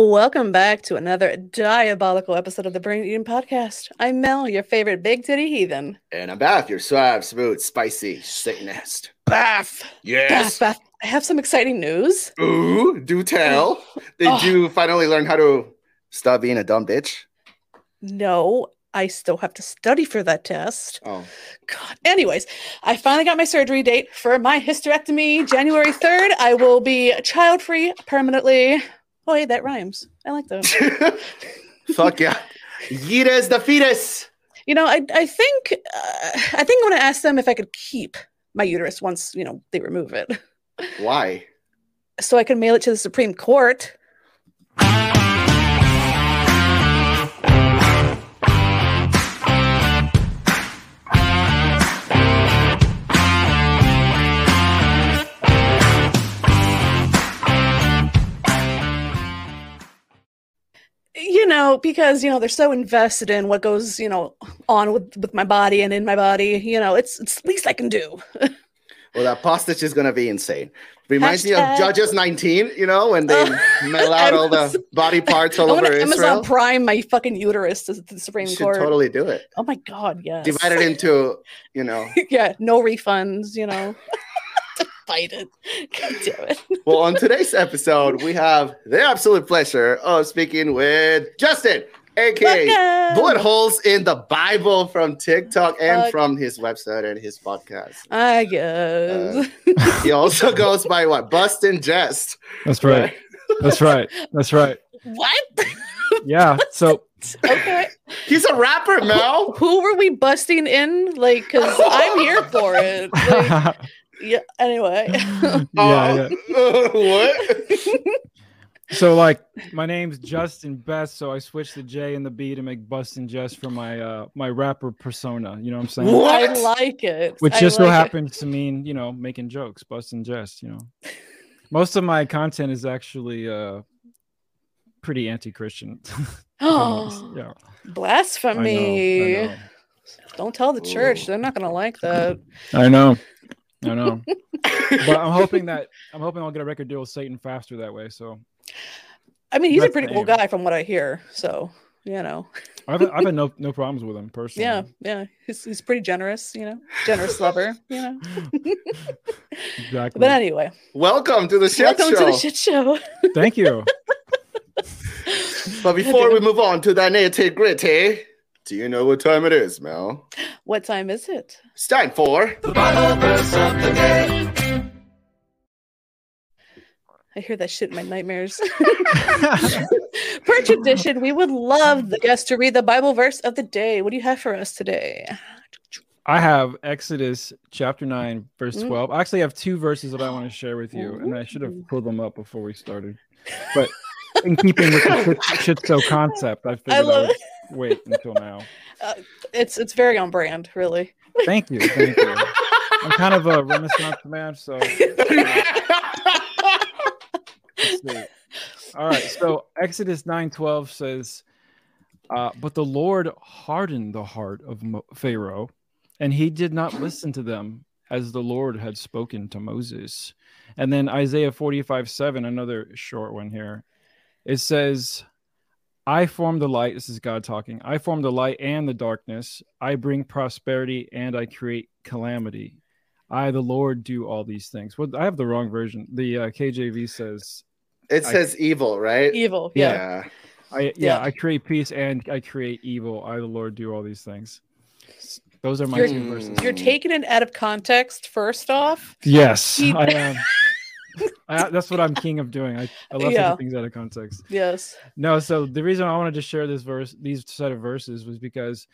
Welcome back to another diabolical episode of the Burning Eden Podcast. I'm Mel, your favorite big titty heathen. And I'm Baph, your suave, smooth, spicy Satanist. Baph. Yes. Baph, Baph. I have some exciting news. Ooh, do tell. Did Oh. you finally learn how to stop being a dumb bitch? No, I still have to study for that test. Oh, God. Anyways, I finally got my surgery date for my hysterectomy. January 3rd, I will be child free permanently. Oh, hey, that rhymes. I like that. fuck yeah. Yeetus the fetus. You know, I I think uh, I think I'm to ask them if I could keep my uterus once you know they remove it, Why? so I can mail it to the Supreme Court. Know, because you know they're so invested in what goes, you know, on with with my body and in my body. You know, it's it's the least I can do. Well, that postage is gonna be insane. Reminds me of Judges 19, you know, when they mail out all the body parts all over to Israel. Amazon Prime my fucking uterus to, the You Supreme should Court. totally do it. Oh my god, yes. Divide it into, you know. yeah, no refunds, you know. Fight it. God damn it. Well, on today's episode, we have the absolute pleasure of speaking with Justin, aka Welcome. Bullet Holes in the Bible from TikTok and Fuck. from his website and his podcast. I guess. Uh, he also goes by what? Bust and Jest. That's right. That's right. That's right. what? Yeah. So okay. He's a rapper, Mel. Who were we busting in? Like, because I'm here for it. Like, yeah, anyway. yeah, Uh, yeah. what? So like my name's Justin Best, so I switched the J and the B to make Bust and Jest for my uh my rapper persona. You know what I'm saying? What? I like it. Which I just so like it. happens to mean, you know, making jokes, Bust and Jest, you know. Most of my content is actually uh pretty anti-Christian. if I'm honest. Oh, yeah. I know, blasphemy. I know. Don't tell the church. Ooh. They're not going to like that. I know. I know. but I'm hoping that I'm hoping I'll get a record deal with Satan faster that way. So I mean, he's a pretty cool guy from what I hear. So, you know. I've I've had no no problems with him personally. Yeah, yeah. He's, he's pretty generous, you know, generous lover, you know. exactly. But anyway, Welcome to the shit welcome show. to the shit show. Thank you. But before we move on to the nitty gritty, do you know what time it is, Mel? What time is it? It's time for the Bible verse of the day. I hear that shit in my nightmares. Per tradition, we would love the guest to read the Bible verse of the day. What do you have for us today? I have Exodus chapter 9, verse Mm. 12. I actually have two verses that I want to share with you, and I should have pulled them up before we started. But in keeping with the shit, shit show concept, I figured I, love would wait until now. It's it's very on brand, really. Thank you. Thank you. I'm kind of a Renaissance man, so let's. All right. So Exodus 9:12 says, uh, "But the Lord hardened the heart of Mo- Pharaoh, and he did not listen to them as the Lord had spoken to Moses." And then Isaiah 45 7, another short one here. It says, I form the light. This is God talking. I form the light and the darkness. I bring prosperity and I create calamity. I, the Lord, do all these things. Well, I have the wrong version. The uh, KJV says, It says evil, right? Evil. Yeah. Yeah. "I yeah, Yeah. I create peace and I create evil. I, the Lord, do all these things." Those are my You're- two verses. You're taking it out of context, first off. Yes, He- I am. I, that's what I'm king of doing. I, I love Yeah. things out of context. Yes. No, so the reason I wanted to share this verse, these set of verses, was because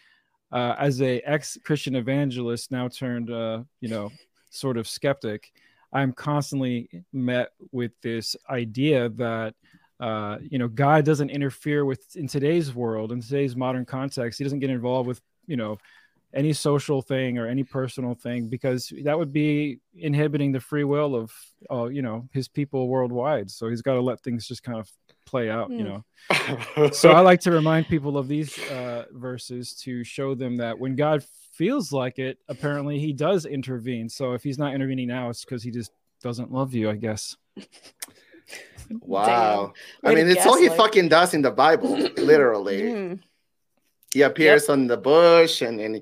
uh, as a ex-Christian evangelist, now turned, uh, you know, sort of skeptic, I'm constantly met with this idea that, uh, you know, God doesn't interfere with in today's world, in today's modern context. He doesn't get involved with, you know, any social thing or any personal thing because that would be inhibiting the free will of, uh, you know, his people worldwide. So he's got to let things just kind of play out, you Hmm. know so I like to remind people of these uh, verses to show them that when God feels like it, apparently He does intervene. So if He's not intervening now, it's because He just doesn't love you, I guess. Wow. I mean, it's all he gaslight. fucking does in the Bible, literally. Mm. He appears on the bush and, and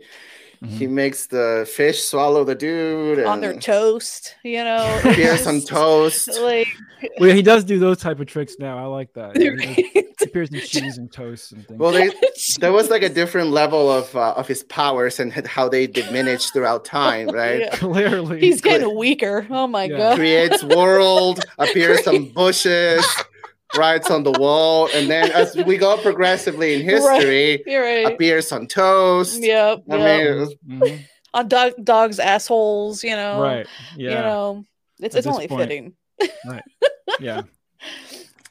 Mhm. he makes the fish swallow the dude. And on their toast, you know. appears on Just, toast. Like Well, he does do those type of tricks now. I like that. Yeah, he appears in cheese and toast and things. Well, they, there was like a different level of uh, of his powers and how they diminish throughout time, right? Yeah. Clearly, he's getting weaker. Oh my Yeah. god. Creates world, appears on bushes, writes on the wall, and then as we go progressively in history, You're right. appears on toast. Yep. I yep. mean, it was- Mhm. on dog dogs' assholes, you know. right? Yeah, You know. It's At it's only point. fitting. Right. Yeah. well,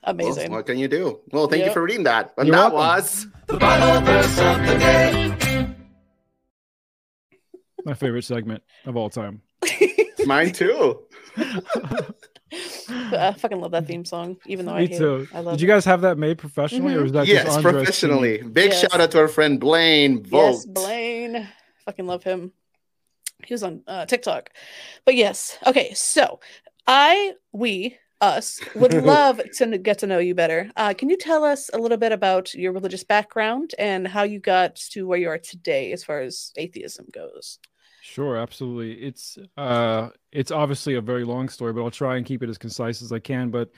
Amazing. what can you do? Well, thank you for reading that. And You're that welcome. was The Bible verse of the day. My favorite segment of all time. mine too. I fucking love that theme song, even though I Me hate too. it. I love Did you guys have that made professionally, or Mhm. was that Yes, just Andres professionally. singing? Big Yes. shout out to our friend Blaine. Vogt. Yes, Blaine. Fucking love him. He was on uh, TikTok. But yes. Okay. So I, we, us would love to get to know you better. Uh, can you tell us a little bit about your religious background and how you got to where you are today as far as atheism goes? Sure, absolutely. It's uh it's obviously a very long story, but I'll try and keep it as concise as I can. But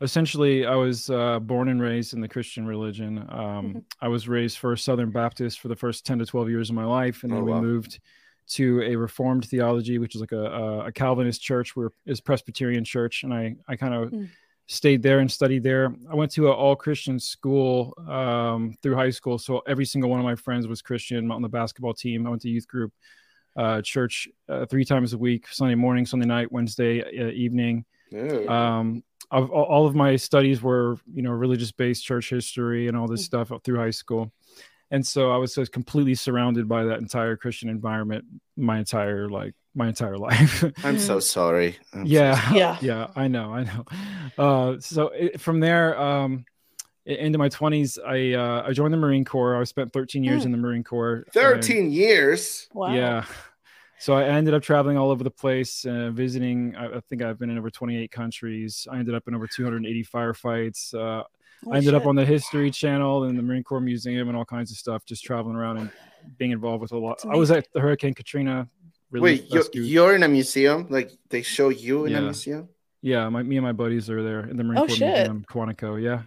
essentially, I was uh, born and raised in the Christian religion. Um, Mhm. I was raised first Southern Baptist for the first ten to twelve years of my life, and then Oh, we wow. moved to a Reformed theology, which is like a, a, a Calvinist church, where is Presbyterian church, and I I kind of Mm. stayed there and studied there. I went to an all Christian school um, through high school, so every single one of my friends was Christian on the basketball team. I went to youth group uh, church uh, three times a week Sunday morning, Sunday night, Wednesday uh, evening. Ooh. Um, of, all all of my studies were, you know, religious based church history and all this stuff through high school. And so I was just completely surrounded by that entire Christian environment my entire like my entire life. I'm so sorry. I'm so yeah Yeah. yeah i know i know uh so it, from there um into my 20s i uh i joined the marine corps i spent 13 years Hmm. in the marine corps and- 13 years. Wow. yeah so i ended up traveling all over the place uh, visiting I, I think i've been in over 28 countries. I ended up in over 280 firefights uh Oh, i ended up on the history channel and the marine corps museum and all kinds of stuff just traveling around and being involved with a lot. I was at the hurricane katrina relief Wait, you're, you're in a museum? Like they show you in a museum? yeah my, me and my buddies are there in the marine Oh, corps shit. museum quantico yeah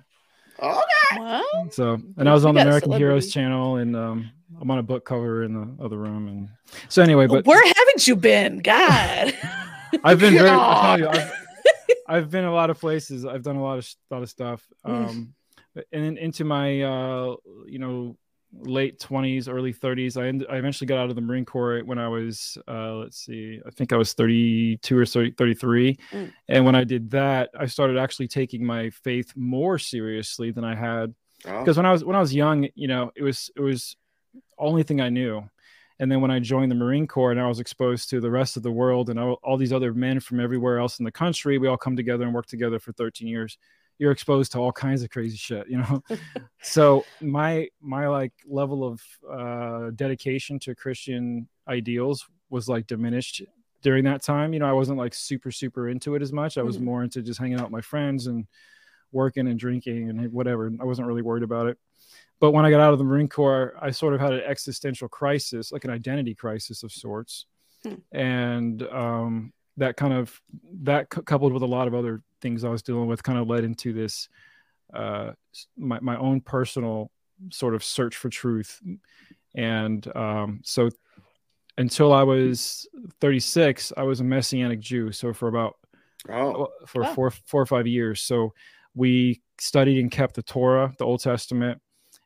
Oh, Wow. So, and I was on the got a American Heroes channel, and um, I'm on a book cover in the other room, and so anyway, but Where haven't you been? God. I've been very. I tell you, I've, I've been a lot of places. I've done a lot of lot of stuff. Um, and then into my uh, you know, late 20s, early 30s, I ended, I eventually got out of the Marine Corps when I was uh, let's see, I think I was 32 or 30, 33. Mm. And when I did that, I started actually taking my faith more seriously than I had oh. because when I was when I was young, you know, it was it was only thing I knew. And then when I joined the Marine Corps and I was exposed to the rest of the world and all, all these other men from everywhere else in the country, we all come together and work together for 13 years. You're exposed to all kinds of crazy shit, you know. so my my like level of uh, dedication to Christian ideals was like diminished during that time. You know, I wasn't like super super into it as much. I was Mhm. more into just hanging out with my friends and working and drinking and whatever. I wasn't really worried about it. But when I got out of the Marine Corps, I sort of had an existential crisis, like an identity crisis of sorts. Hmm. And um, that kind of, that cou- coupled with a lot of other things I was dealing with, kind of led into this, uh, my, my own personal sort of search for truth. And um, so until I was 36, I was a Messianic Jew. So for about oh. for Wow. four four or five years. So we studied and kept the Torah, the Old Testament,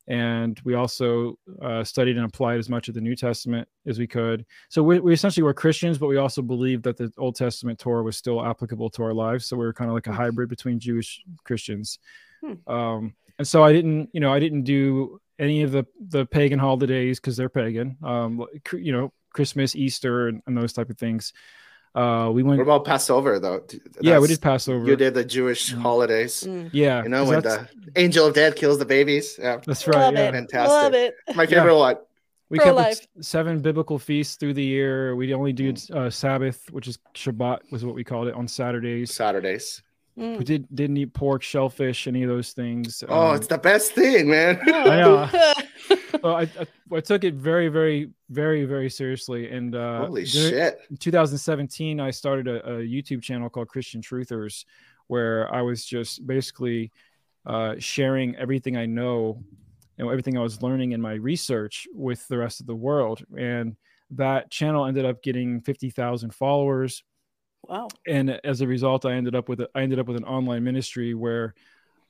and we also uh, studied and applied as much of the New Testament as we could. So we, we essentially were Christians, but we also believed that the Old Testament Torah was still applicable to our lives. So we were kind of like a Hmm. hybrid between Jewish Christians. Hmm. Um, and so I didn't, you know, I didn't do any of the the pagan holidays because they're pagan. Um, you know, Christmas, Easter, and, and those type of things. Uh, we went. What about Passover, though? yeah, we That's- did Passover. You did the Jewish Mm. holidays. Mm. Yeah, You know when that's, the angel of death kills the babies. Yeah. that's right. Love yeah. it. Fantastic. Love it. My favorite one. We kept Pro-life. seven biblical feasts through the year. We only did uh, Sabbath, which is Shabbat, was what we called it on Saturdays. Saturdays. Mm. who did didn't eat pork, shellfish, any of those things. Oh, Um, it's the best thing, man. I know. well, I, I I took it very, very, very, very seriously. And uh, Holy shit. in 2017, I started a, a YouTube channel called Christian Truthers, where I was just basically uh, sharing everything I know and everything I was learning in my research with the rest of the world. And that channel ended up getting 50,000 followers wow. and as a result, I ended up with a, I ended up with an online ministry where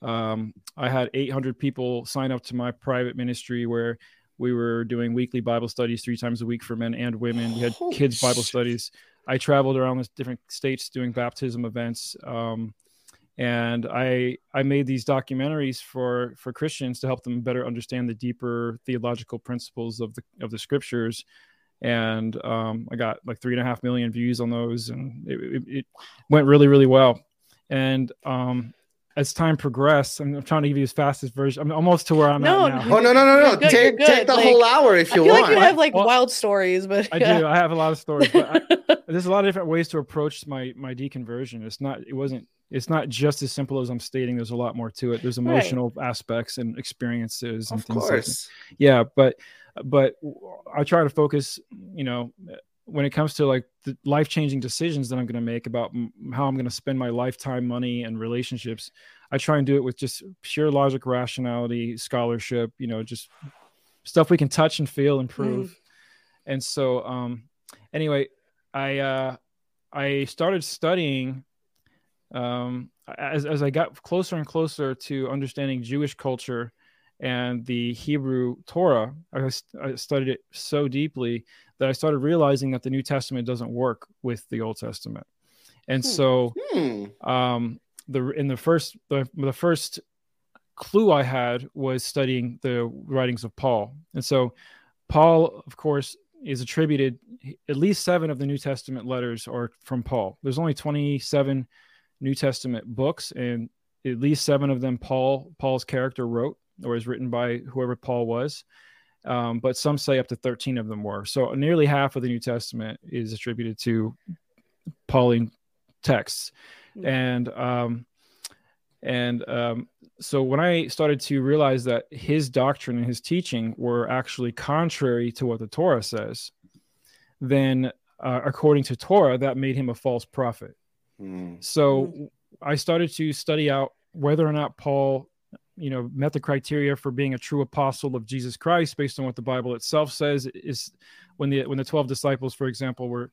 um, I had 800 people sign up to my private ministry where we were doing weekly Bible studies three times a week for men and women. We had Holy kids Bible shit. studies. I traveled around the different states doing baptism events. Um, and I I made these documentaries for for Christians to help them better understand the deeper theological principles of the of the scriptures and um, I got like three and a half million views on those, and it, it, it went really, really well. And um, as time progressed, I'm, I'm trying to give you as fast as version. I'm almost to where I'm No, at now. Oh no no no no! Good, take take the like, whole hour if you I feel want. like you have like Well, wild stories, but I do. I have a lot of stories, but I, there's a lot of different ways to approach my my deconversion. It's not. It wasn't. It's not just as simple as I'm stating. There's a lot more to it. There's Right. emotional aspects and experiences and of things like that course. yeah but but i try to focus you know when it comes to like the life-changing decisions that i'm going to make about m- how i'm going to spend my lifetime money and relationships i try and do it with just pure logic rationality scholarship you know just stuff we can touch and feel and prove. And so um anyway i uh i started studying um as, as i got closer and closer to understanding jewish culture and the Hebrew Torah, I, I studied it so deeply that I started realizing that the New Testament doesn't work with the Old Testament. And Hmm. so, Hmm. um, the in the first the, the first clue I had was studying the writings of Paul. And so, Paul, of course, is attributed at least seven of the New Testament letters are from Paul. There's only 27 New Testament books, and at least seven of them Paul Paul's character wrote or is written by whoever Paul was. Um, but some say up to 13 of them were. So nearly half of the New Testament is attributed to Pauline texts. Mm. And um, and um, so when I started to realize that his doctrine and his teaching were actually contrary to what the Torah says, then uh, according to Torah, that made him a false prophet. Hmm. So I started to study out whether or not Paul, you know, met the criteria for being a true apostle of Jesus Christ based on what the Bible itself says is when the when the 12 disciples for example were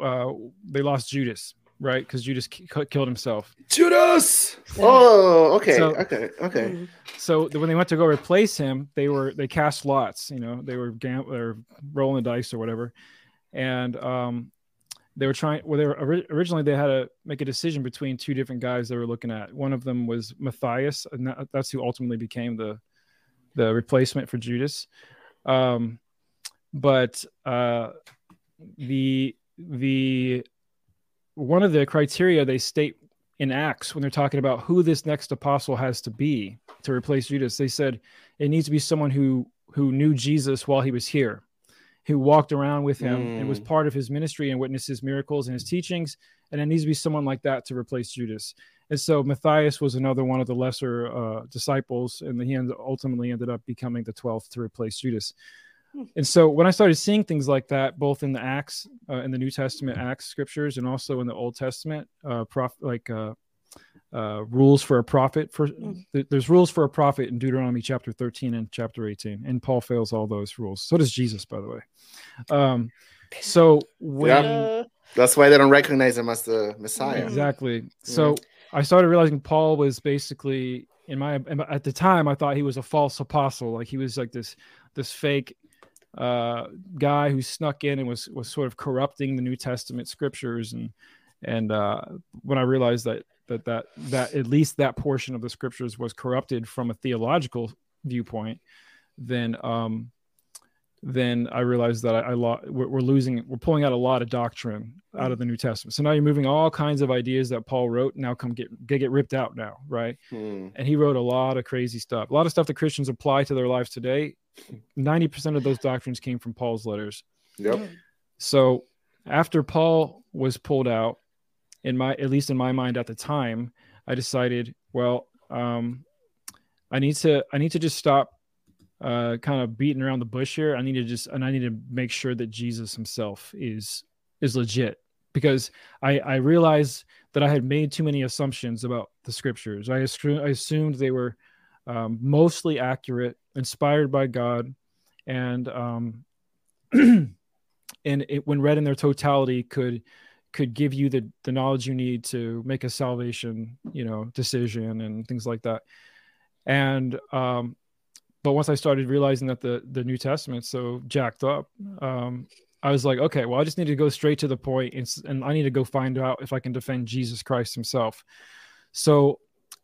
uh they lost Judas, right? Cuz Judas ki- killed himself. Judas. Oh, okay, So- okay, okay. Mm. So when they went to go replace him, they were they cast lots, you know, they were gam- or rolling the dice or whatever. And um they were trying well they were originally they had to make a decision between two different guys they were looking at. One of them was matthias and that, that's who ultimately became the the replacement for judas. Um but uh the the one of the criteria they state in acts when they're talking about who this next apostle has to be to replace judas they said it needs to be someone who who knew jesus while he was here who walked around with him and was Mm. part of his ministry and witnessed his miracles and his teachings. And it needs to be someone like that to replace Judas. And so Matthias was another one of the lesser uh, disciples, and he ultimately ended up becoming the 12th to replace Judas. Hmm. And so when I started seeing things like that, both in the Acts, uh, in the New Testament Acts scriptures, and also in the Old Testament, uh, prof- like uh, rules for a prophet. For Mm. th- there's rules for a prophet in Deuteronomy chapter 13 and chapter 18, and Paul fails all those rules. So does Jesus, by the way. Um, so when Uh, That's why they don't recognize him as the Messiah. Mm. exactly, so I started realizing Paul was basically in my at the time I thought he was a false apostle, like he was like this this fake uh guy who snuck in and was was sort of corrupting the New Testament scriptures and and uh when I realized that that that that at least that portion of the scriptures was corrupted from a theological viewpoint, then um then I realized that I, I lo- we're, we're losing, we're pulling out a lot of doctrine out of the New Testament. So now you're moving all kinds of ideas that Paul wrote now come get get, get ripped out now, right? Hmm. And he wrote a lot of crazy stuff, a lot of stuff that Christians apply to their lives today. Ninety percent of those doctrines came from Paul's letters. Yep. So after Paul was pulled out, in my at least in my mind at the time, I decided, well, um, I need to I need to just stop uh, kind of beating around the bush here. I need to just and I need to make sure that Jesus himself is is legit because I I realized that I had made too many assumptions about the scriptures. I, assumed, I assumed they were um, mostly accurate, inspired by God, and um, and it, when read in their totality, could could give you the the knowledge you need to make a salvation, you know, decision and things like that. And um, but once I started realizing that the the New Testament's so jacked up, um, I was like, okay, well, I just need to go straight to the point, and, and I need to go find out if I can defend Jesus Christ Himself. So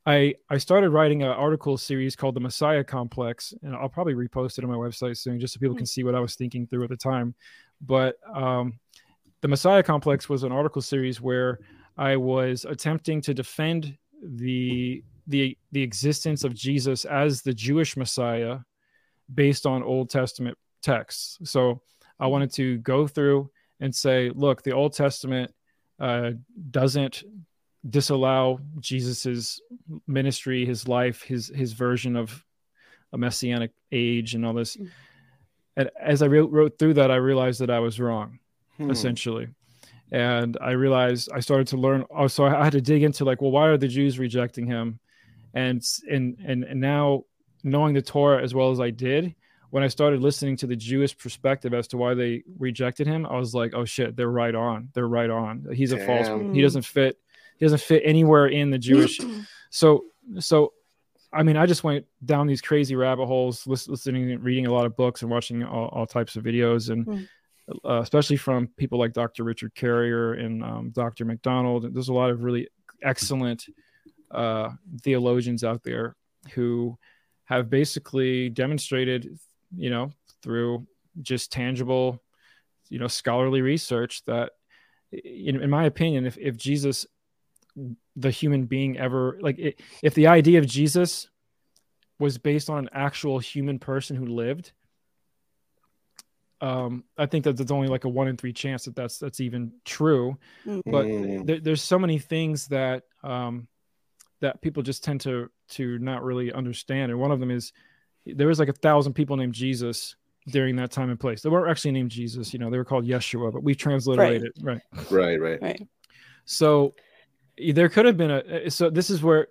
I I started writing an article series called the Messiah Complex, and I'll probably repost it on my website soon, just so people can see what I was thinking through at the time. But um, the Messiah Complex was an article series where I was attempting to defend the the the existence of Jesus as the Jewish Messiah based on Old Testament texts. So I wanted to go through and say, look, the Old Testament uh, doesn't disallow Jesus's ministry, his life, his his version of a messianic age, and all this. Mm. And as I wrote, wrote through that, I realized that I was wrong, hmm. essentially. And I realized I started to learn. Oh, so I had to dig into like, well, why are the Jews rejecting him? And and and, and now knowing the Torah as well as I did, when I started listening to the Jewish perspective as to why they rejected him, I was like, oh shit, they're right on. They're right on. He's a Damn. false one. He doesn't fit. He doesn't fit anywhere in the Jewish. so so I mean, I just went down these crazy rabbit holes, listening and reading a lot of books and watching all, all types of videos, and mm. Uh, especially from people like Dr. Richard Carrier and um, Dr. McDonald. There's a lot of really excellent uh, theologians out there who have basically demonstrated you know, through just tangible, you know, scholarly research that, in, in my opinion, if, if Jesus, the human being ever, like, it, if the idea of Jesus was based on an actual human person who lived, um, I think that there's only like a one in three chance that that's that's even true. Mm-hmm. But th- there's so many things that um, that people just tend to to not really understand, and one of them is there was like a thousand people named Jesus during that time and place. They weren't actually named Jesus, you know, they were called Yeshua, but we transliterated right. it. Right. Right, right. Right. So there could have been a so this is where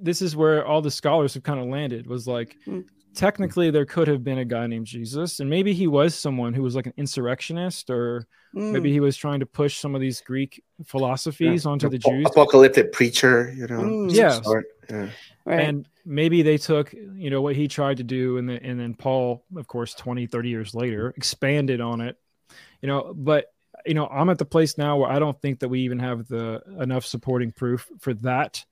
this is where all the scholars have kind of landed was like mm. Technically there could have been a guy named Jesus and maybe he was someone who was like an insurrectionist or mm. maybe he was trying to push some of these Greek philosophies yeah. onto the Jews. Apocalyptic preacher, you know. Mm. Yeah. yeah. Right. And maybe they took, you know, what he tried to do and then and then Paul, of course, 20, 30 years later, expanded on it. You know, but you know, I'm at the place now where I don't think that we even have the enough supporting proof for that.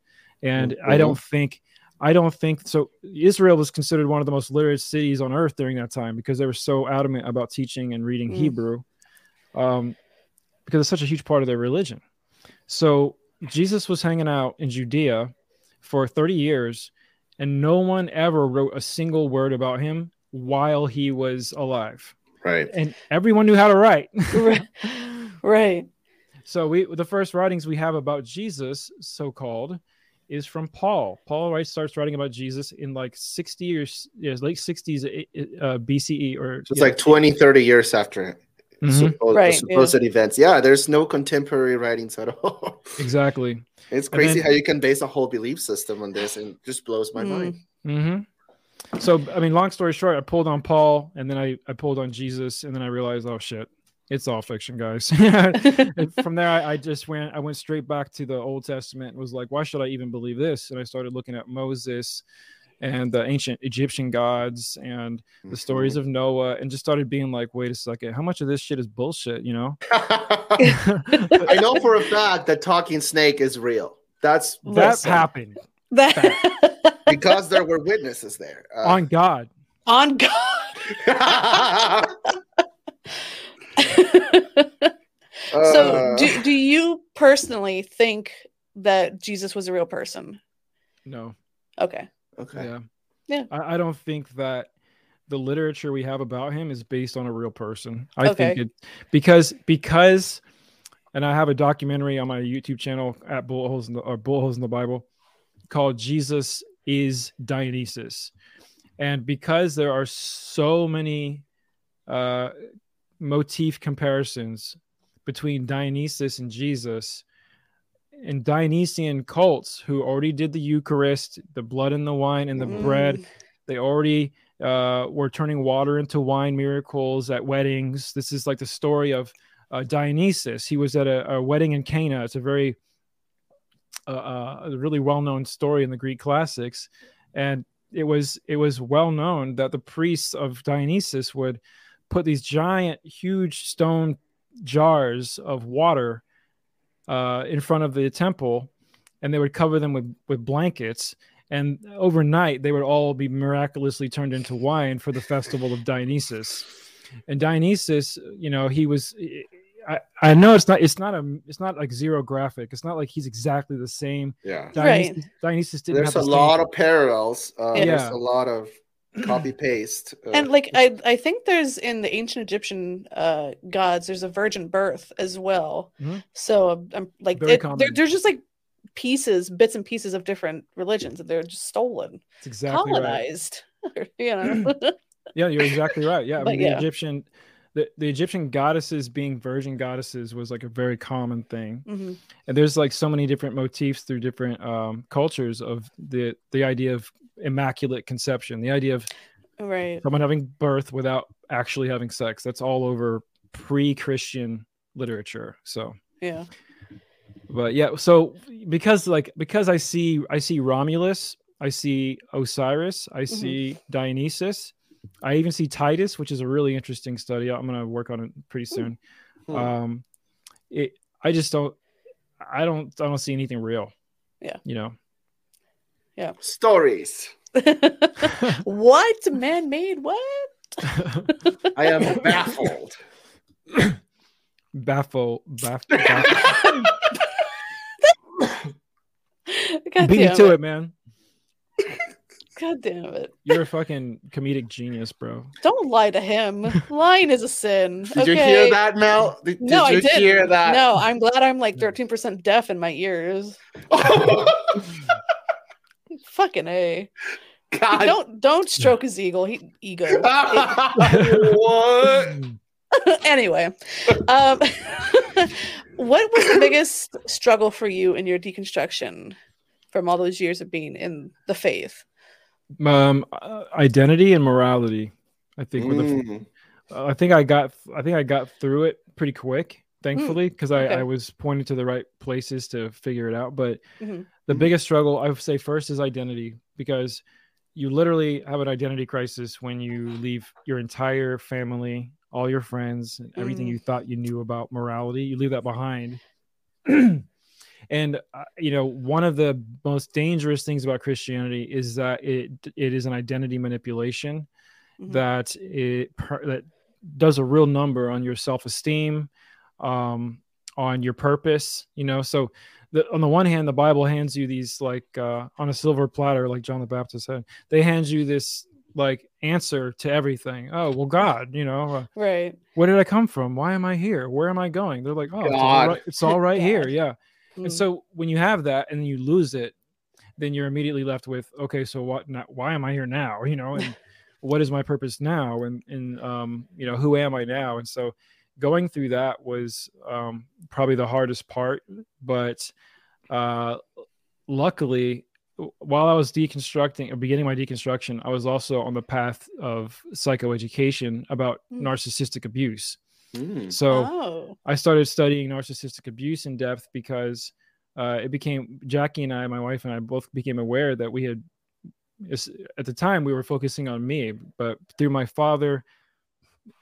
And mm-hmm. I don't think I don't think so. Israel was considered one of the most literate cities on earth during that time because they were so adamant about teaching and reading mm. Hebrew, um, because it's such a huge part of their religion. So Jesus was hanging out in Judea for 30 years, and no one ever wrote a single word about him while he was alive. Right. And everyone knew how to write. right. So we the first writings we have about Jesus, so called, is from Paul. Paul writes starts writing about Jesus in like 60 years, yeah, late 60s uh, BCE or it's like 20, 30 years after it. Mm-hmm. Supposed, right, supposed yeah. events. Yeah, there's no contemporary writings at all. exactly. It's crazy then, how you can base a whole belief system on this, and just blows my mm. mind. Mm-hmm. So, I mean, long story short, I pulled on Paul, and then I, I pulled on Jesus, and then I realized, oh shit, it's all fiction, guys. from there, I, I, just went, I went straight back to the Old Testament. and Was like, why should I even believe this? And I started looking at Moses and the ancient Egyptian gods and the mm-hmm. stories of Noah and just started being like, wait a second, how much of this shit is bullshit, you know? I know for a fact that talking snake is real. That's that happened. That because there were witnesses there. Uh, on God. On God. So uh. do, do you personally think that Jesus was a real person? No. Okay. Okay. Yeah. Yeah. I, I, don't think that the literature we have about him is based on a real person. I okay. think it because because and I have a documentary on my YouTube channel at Bullet Holes in the or Bullet Holes in the Bible. called Jesus is Dionysus. And because there are so many uh, motif comparisons between Dionysus and Jesus, and Dionysian cults who already did the Eucharist, the blood and the wine and the Mm. bread, they already uh, were turning water into wine miracles at weddings. This is like the story of uh, Dionysus. He was at a, a wedding in Cana. It's a very, uh, uh, a really well-known story in the Greek classics, and it was it was well known that the priests of Dionysus would put these giant, huge stone jars of water uh, in front of the temple, and they would cover them with with blankets. And overnight, they would all be miraculously turned into wine for the festival of Dionysus. And Dionysus, you know, he was. I, I know it's not it's not a it's not like xerographic. It's not like he's exactly the same. Yeah. Dionysus, Dionysus didn't There's have a the lot same, of parallels. Uh, Yeah. There's a lot of copy paste. Uh, and like I, I think there's in the ancient Egyptian uh, gods, there's a virgin birth as well. Mhm. So um, I'm like, Very it, they're, they're just like pieces, bits and pieces of different religions, and they're just stolen, It's exactly right. colonized. you know, Yeah, you're exactly right. Yeah, I But mean, the yeah. Egyptian, the, the Egyptian goddesses being virgin goddesses was like a very common thing. Mhm. and there's like so many different motifs through different um, cultures of the the idea of immaculate conception. The idea of right? someone having birth without actually having sex that's all over pre-christian literature so. Yeah, but yeah so because like because i see i see romulus i see osiris i see dionysus i even see titus which is a really interesting study. I'm going to work on it pretty soon. Hmm. um it i just don't i don't i don't see anything real. Yeah. you know stories. what man made what? I am baffled. baffle baff, baff God beat me to it. it man God damn it! you're a fucking comedic genius bro Don't lie to him. Lying is a sin. Did you hear that, Mel? Did, No, did you I didn't. hear that? No, I'm glad I'm like 13% deaf in my ears. Fucking a. God. Don't don't stroke his ego. He ego. what? anyway, um, what was the biggest struggle for you in your deconstruction from all those years of being in the faith? um uh, identity and morality i think were the Mm. I think I got I think I got through it pretty quick, thankfully, because I, okay. I was pointed to the right places to figure it out. But Mhm. the Mhm. biggest struggle I would say first is identity because you literally have an identity crisis when you leave your entire family, all your friends, and everything Mm. you thought you knew about morality. You leave that behind. and uh, you know one of the most dangerous things about christianity is that it it is an identity manipulation Mhm. that it that does a real number on your self-esteem um on your purpose you know so the, on the one hand the bible hands you these like uh on a silver platter like john the baptist said they hand you this like answer to everything oh well god you know uh, Right. where did i come from why am i here where am i going they're like oh it's all God. it's all right here yeah Mm. and so when you have that and you lose it, then you're immediately left with, okay, so what now, why am I here now? You know, and what is my purpose now? And and um, you know, who am I now? And so going through that was um probably the hardest part, but uh luckily while I was deconstructing or beginning my deconstruction, I was also on the path of psychoeducation about Mm. narcissistic abuse. Mm. So oh. I started studying narcissistic abuse in depth because uh, it became Jackie and I, my wife and I, both became aware that we had, at the time, we were focusing on me, but through my father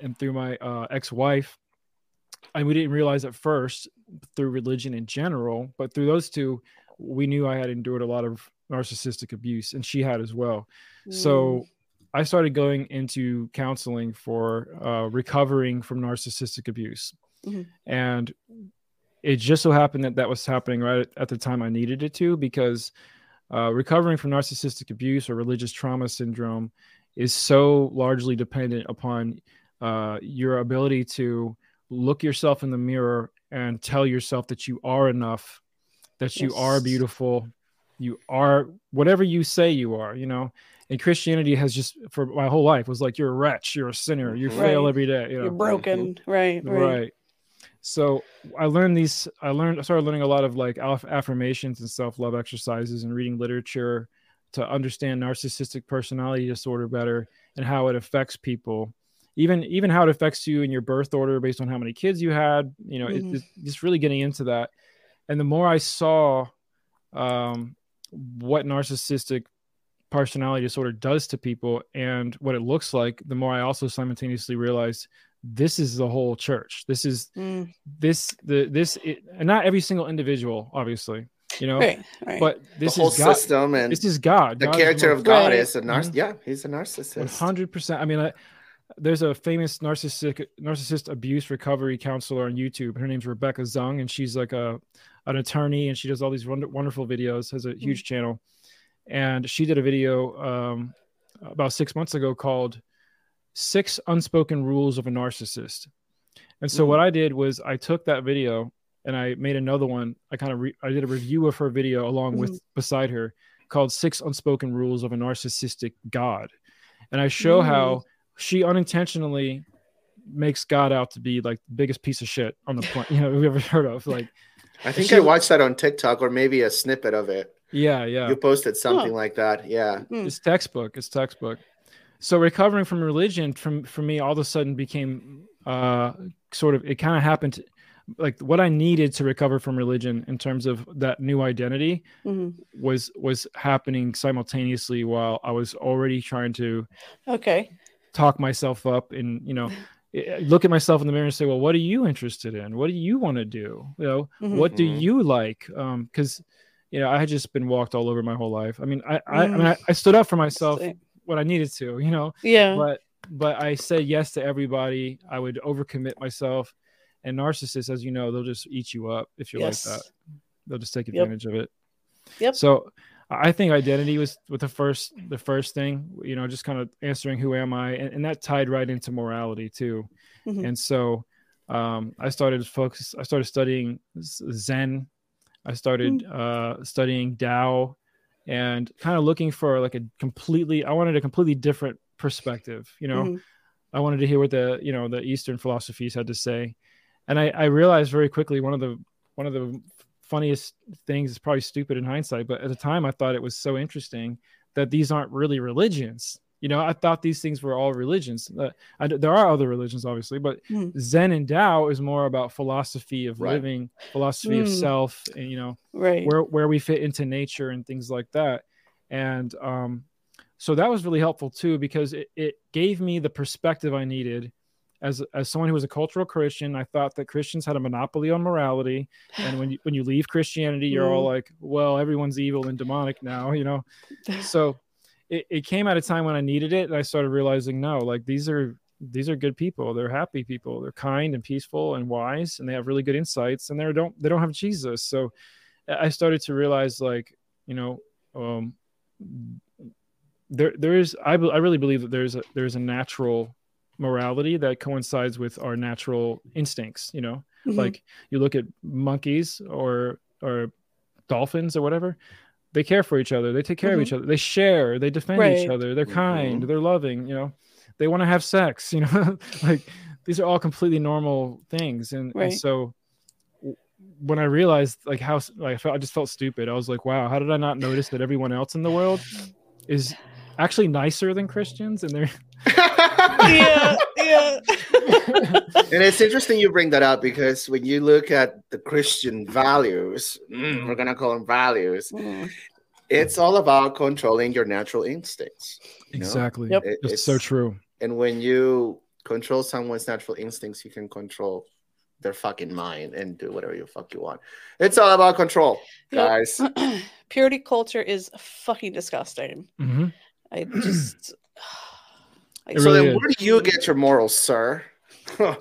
and through my uh, ex-wife, and we didn't realize at first through religion in general, but through those two, we knew I had endured a lot of narcissistic abuse, and she had as well. So I started going into counseling for uh, recovering from narcissistic abuse. Mhm. And it just so happened that that was happening right at the time I needed it to because uh, recovering from narcissistic abuse or religious trauma syndrome is so largely dependent upon uh, your ability to look yourself in the mirror and tell yourself that you are enough, that you are beautiful, you are whatever you say you are you know and christianity has just for my whole life was like you're a wretch you're a sinner you mhm. fail every day you know You're broken. Right. Right. right so i learned these i learned i started learning a lot of like affirmations and self-love exercises and reading literature to understand narcissistic personality disorder better and how it affects people even even how it affects you in your birth order based on how many kids you had you know Mhm. it, it's just really getting into that and the more i saw um, what narcissistic personality disorder does to people and what it looks like the more i also simultaneously realized this is the whole church this is Mm, this the this it, and not every single individual obviously you know right. Right. but this the whole is god system and this is god the God is character most- of God Right. is a narcissist. Mhm. Yeah, he's a narcissist. One hundred percent. I mean, I, there's a famous narcissistic narcissist abuse recovery counselor on YouTube. Her name's Rebecca Zung, and she's like a an attorney, and she does all these wonder, wonderful videos. Has a huge channel, and she did a video um, about six months ago called Six Unspoken Rules of a Narcissist." And so Mm. what I did was I took that video and I made another one. I kind of re- I did a review of her video along with beside her called Six Unspoken Rules of a Narcissistic God. And I show Mm. how she unintentionally makes God out to be like the biggest piece of shit on the planet, you know, we've ever heard of. Like, I think she- I watched that on TikTok or maybe a snippet of it. yeah, yeah. You posted something Huh. like that. Yeah. Mm. It's textbook. It's textbook. So recovering from religion from for me all of a sudden became uh sort of it kind of happened to, like what I needed to recover from religion in terms of that new identity Mhm. was was happening simultaneously while I was already trying to Okay. Talk myself up and you know eh, look at myself in the mirror and say well what are you interested in what do you want to do you know Mhm. what do Mhm. you like um because you know i had just been walked all over my whole life i mean i I, I mean Mm. I, I stood up for myself when i needed to you know Yeah. but but i said yes to everybody i would overcommit myself and narcissists as you know they'll just eat you up if you're Yes. like that they'll just take Yep. advantage of it Yep. so i think identity was with the first the first thing you know just kind of answering who am i and, and that tied right into morality too Mhm. and so um i started to focus i started studying zen i started Hmm. uh studying Tao and kind of looking for like a completely i wanted a completely different perspective you know Mhm. I wanted to hear what the you know the Eastern philosophies had to say, and I, I realized very quickly one of the one of the funniest things is probably stupid in hindsight, but at the time I thought it was so interesting that these aren't really religions. You know, I thought these things were all religions. Uh, I, there are other religions, obviously, but Hmm. Zen and Tao is more about philosophy of Right. living, philosophy of Hmm. self, and you know Right. where where we fit into nature and things like that and um so that was really helpful too because it, it gave me the perspective i needed as as someone who was a cultural christian i thought that christians had a monopoly on morality. And when you when you leave christianity you're all like well everyone's evil and demonic now you know? So it, it came at a time when i needed it and i started realizing no like these are these are good people. They're happy people. They're kind and peaceful and wise and they have really good insights and they don't they don't have jesus. So i started to realize like you know um there there is I, I really believe that there's a there's a natural morality that coincides with our natural instincts you know? Mhm. like you look at monkeys or or dolphins or whatever they care for each other they take care of Mhm. each other they share they defend each other they're kind Mhm. they're loving you know? They want to have sex you know? Like these are all completely normal things and, and so when i realized like how like I, felt, I just felt stupid. I was like wow how did i not notice that everyone else in the world is actually nicer than christians? And they're yeah. Yeah. and it's interesting you bring that up because when you look at the Christian values, mm, we're gonna call them values. Mm. It's all about controlling your natural instincts. you exactly Yep. It- it's so true And when you control someone's natural instincts, you can control their fucking mind and do whatever you fuck you want. It's all about control, Yep. guys. Purity culture is fucking disgusting. Mhm. I just. I It So then, is. where do you get your morals, sir? I,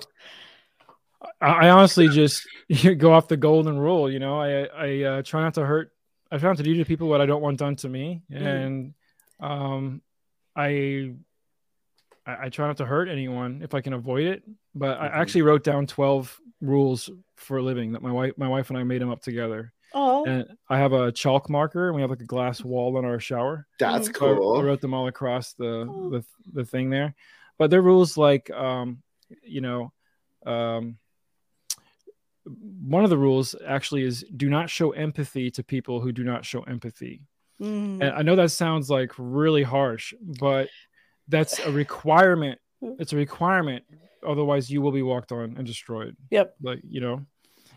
I honestly just go off the golden rule. You know, I I uh, try not to hurt. I try not to do to people what I don't want done to me, Mhm. and um, I, I I try not to hurt anyone if I can avoid it. But I Mhm. actually wrote down twelve rules for living that my wife my wife and I made them up together. Oh, and I have a chalk marker, and we have like a glass wall in our shower. That's Mm. So I- I wrote them all across the Oh. the, the thing there. But there are rules like um, you know, um, one of the rules actually is do not show empathy to people who do not show empathy. Mm. And I know that sounds like really harsh, but that's a requirement. It's a requirement. Otherwise, you will be walked on and destroyed. Yep. Like you know.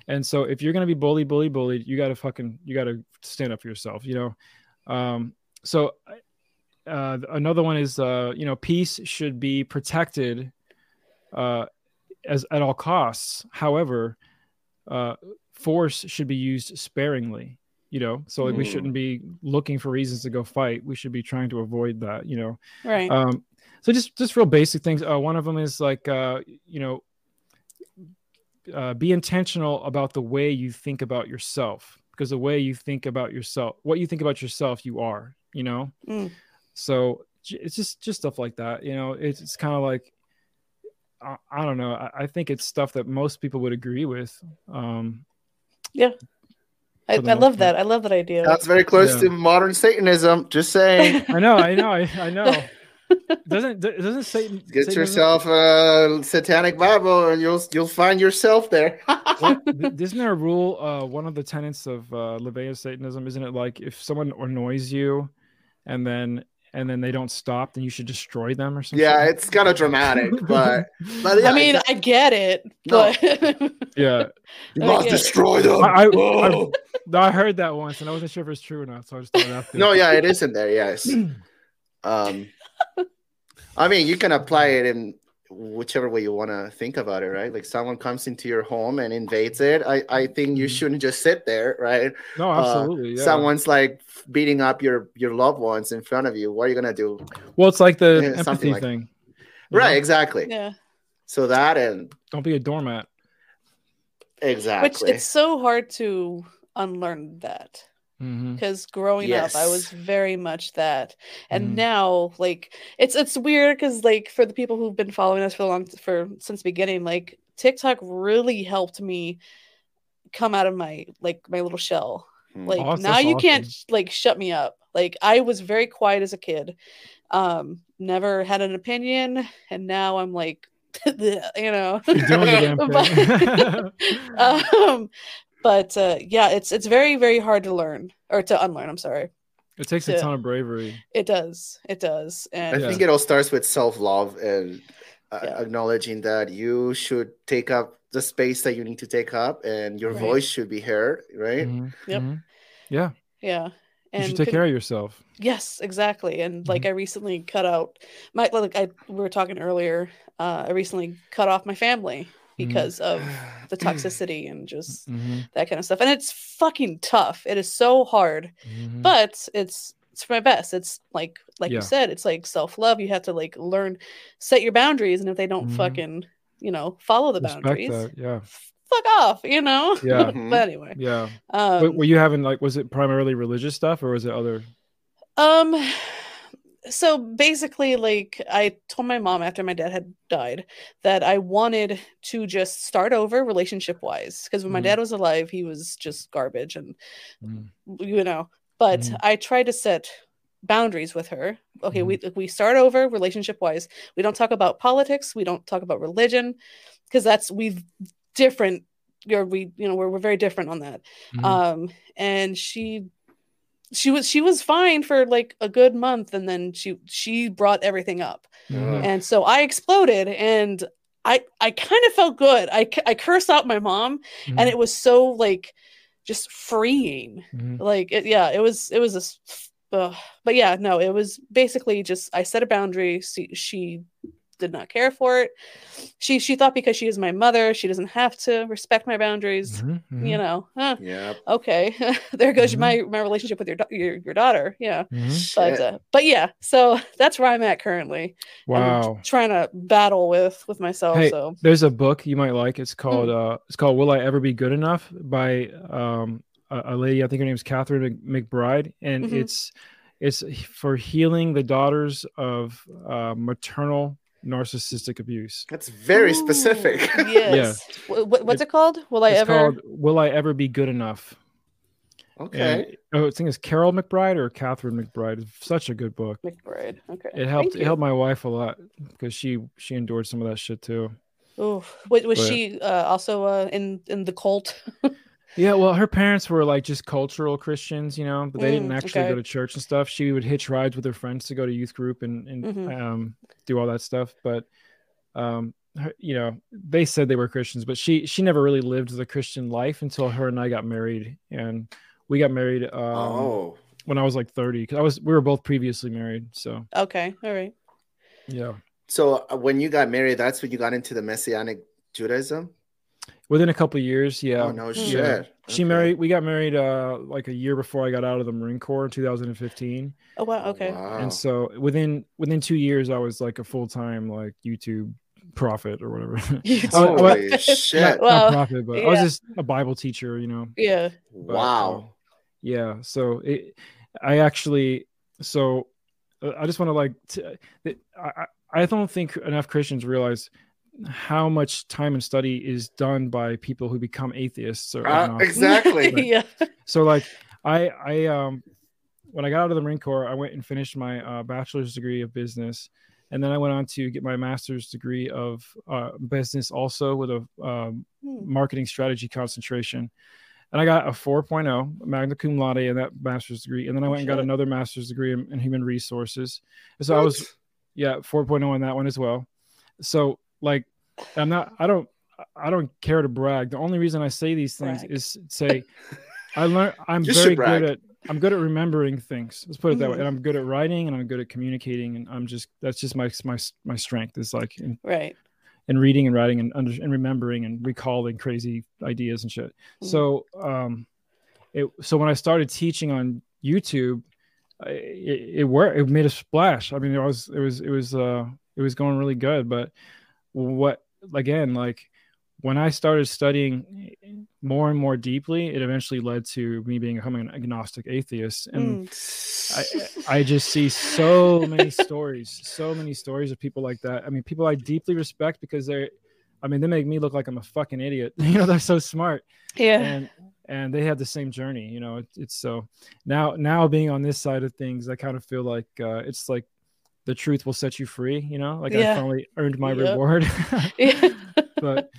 And so, if you're gonna be bullied, bullied, bullied, you gotta fucking, you gotta stand up for yourself. You know. Um. So, uh, another one is, uh, you know, peace should be protected, uh, as at all costs. However, uh, force should be used sparingly you know so like we Hmm. shouldn't be looking for reasons to go fight we should be trying to avoid that you know right. um so just just real basic things uh, one of them is like uh you know uh, be intentional about the way you think about yourself because the way you think about yourself what you think about yourself you are you know Mm. so it's just just stuff like that you know it's, it's kind of like I, I don't know I, I think it's stuff that most people would agree with um yeah I, I love part. that. I love that idea. That's very close Yeah. to modern Satanism. Just saying. i know i know i, I know doesn't doesn't satan Get Satanism- yourself a satanic Bible, and you'll you'll find yourself there. What, th- isn't there a rule? Uh, one of the tenets of uh, LeVeyan Satanism, isn't it like if someone annoys you, and then and then they don't stop, then you should destroy them or something? yeah, it's kind of dramatic, but but yeah, I mean, you I get it, No. but yeah. You must yeah. destroy them. I, I, I, I heard that once, and I wasn't sure if it was true or not, so I just thought I'd ask no, yeah, it is in there. Yes. Um, I mean, you can apply it in whichever way you want to think about it, right? Like someone comes into your home and invades it. I, I think you Mhm. shouldn't just sit there, right? no, uh, absolutely. yeah. Someone's like beating up your your loved ones in front of you. What are you gonna do? Well, it's like the something empathy like- thing. you Right, know? exactly. yeah. So that and Don't be a doormat. Exactly. Which it's so hard to unlearn that Because growing up I was very much that, and Mhm. now like it's it's weird because like for the people who've been following us for a long for since the beginning, like TikTok really helped me come out of my like my little shell. Hmm. Like Awesome, now you can't like shut me up. Like I was very quiet as a kid, um, never had an opinion, and now I'm like, you know, doing the damn But- um, but uh, yeah, it's it's very very hard to learn or to unlearn. I'm sorry. it takes a ton of bravery. It does. It does. I And Yeah. think it all starts with self love and uh, Yeah. acknowledging that you should take up the space that you need to take up, and your Right. voice should be heard. Right? Mhm. Yep. Mhm. Yeah, yeah. you And should take con- care of yourself. Yes, exactly. And like Mm-hmm. I recently cut out my like I we were talking earlier. Uh, I recently cut off my family Mm-hmm. because of the toxicity and just Mhm. that kind of stuff. And it's fucking tough. It is so hard, Mhm. but it's it's for my best. It's like like Yeah. you said, it's like self love. You have to like learn set your boundaries, and if they don't Mhm. fucking you know follow the Respect boundaries, that. Yeah, fuck off. You know. Yeah. Mhm. but anyway, yeah. um, But were you having like was it primarily religious stuff or was it other? Um so basically like I told my mom after my dad had died that I wanted to just start over relationship wise because when my Mhm. dad was alive he was just garbage and Mm. you know but Mhm. I tried to set boundaries with her okay we we start over relationship wise we don't talk about politics we don't talk about religion because that's we've different you're we you know we're, we're very different on that Mhm. um and she she was she was fine for like a good month and then she she brought everything up Mhm. and so i exploded and i i kind of felt good i i cursed out my mom Mhm. and it was so like just freeing Mhm. like it, yeah it was it was a uh, but yeah no it was basically just i set a boundary she, she did not care for it she she thought because she is my mother she doesn't have to respect my boundaries Mhm. Mhm. you know huh, Yeah. okay there goes Mhm. my my relationship with your, your your daughter yeah Mhm. but Shit. uh, but yeah so that's where i'm at currently I'm Wow. trying to battle with with myself Hey, so There's a book you might like. It's Hmm. called uh it's called Will I Ever Be Good Enough by um a, a lady, I think her name's Catherine Mc- McBride. And Mhm. it's it's for healing the daughters of uh, maternal narcissistic abuse. That's very Ooh, specific. yes Yeah. wh- what's it called will i it's ever called Will I Ever Be Good Enough? Okay. And, oh, I think it's Carol McBride or Catherine McBride. It's such a good book. McBride. Okay. It helped. It helped my wife a lot because she she endured some of that shit too. Oof. Wait, was But- she uh, also uh, in in the cult? Yeah, well, her parents were like just cultural Christians, you know, but they didn't Mm, actually okay. go to church and stuff. She would hitch rides with her friends to go to youth group and, and Mhm. um, do all that stuff. But, um, her, you know, they said they were Christians, but she she never really lived the Christian life until her and I got married, and we got married um, oh. when I was like thirty. Because I was we were both previously married, so okay. All right. yeah. So uh, when you got married, that's when you got into the Messianic Judaism? Within a couple of years, yeah. Oh, no Mm. shit. Yeah. She Okay. married. We got married uh like a year before I got out of the Marine Corps in 2015. Oh wow. Okay. Wow. and so within within two years i was like a full-time like youtube prophet or whatever Oh, Holy prophet. shit. not, Well, not prophet but i was just a bible teacher you know Yeah. Wow. yeah so it, i actually so uh, i just want to like t- I, I I don't think enough christians realize how much time and study is done by people who become atheists or Uh, agnostics. exactly. yeah. so like i i um when i got out of the marine corps i went and finished my uh, bachelor's degree of business and then i went on to get my master's degree of uh, business also with a um, Hmm. marketing strategy concentration and i got a 4.0 magna cum laude in that master's degree and then i Oh, went and got another master's degree in, in human resources so i was yeah 4.0 on that one as well so like i'm not i don't i don't care to brag the only reason i say these things Brag. is say i learn i'm You very good at i'm good at remembering things let's put it that way Mhm. and i'm good at writing and i'm good at communicating and i'm just that's just my my my strength is like in, Right. And reading and writing and under and remembering and recalling crazy ideas and shit Mhm. so um it so when i started teaching on youtube I- it, it worked it made a splash i mean it was it was it was uh it was going really good but what again like when i started studying more and more deeply it eventually led to me becoming an agnostic atheist and Mm. I, I just see so many stories, so many stories of people like that. I mean, people I deeply respect because they're, I mean, they make me look like I'm a fucking idiot. You know, they're so smart yeah. and and they have the same journey. You know, it, it's so now now being on this side of things, I kind of feel like uh, it's like the truth will set you free. You know, like Yeah. I finally earned my Yep. reward. But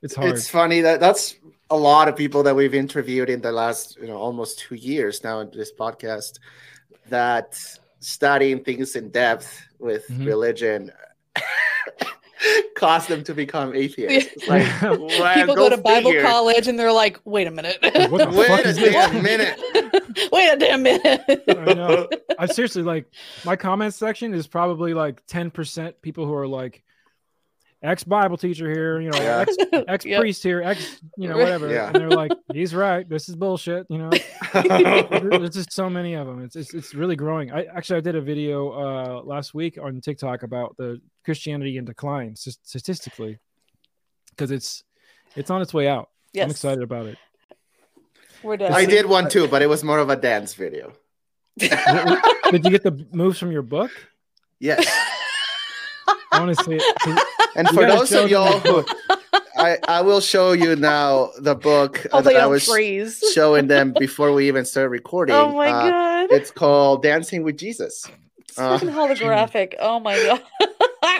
it's hard. It's funny that that's a lot of people that we've interviewed in the last, you know, almost two years now in this podcast that studying things in depth with Mhm. religion caused them to become atheists. It's like, People go, to Bible figure. college and they're like, wait a minute. What the Wait fuck a is this? damn minute. wait a damn minute. I know. I seriously like my comment section is probably like 10% people who are like ex Bible teacher here, you know, Yeah. ex ex Yep. priest here, ex, you know, whatever. Yeah. And they're like, he's right. This is bullshit. You know, there's just so many of them. It's, it's it's really growing. I actually I did a video uh last week on TikTok about the Christianity in decline st- statistically because it's it's on its way out. Yes. I'm excited about it. We're done. I did one too, but it was more of a dance video. Did you get the moves from your book? Yes. I want to see it. 'Cause- And You for those of y'all who I, I will show you now the book Oh, that I was freeze. showing them before we even started recording. Oh my Uh, god. It's called Dancing with Jesus. It's uh, holographic. Oh my god.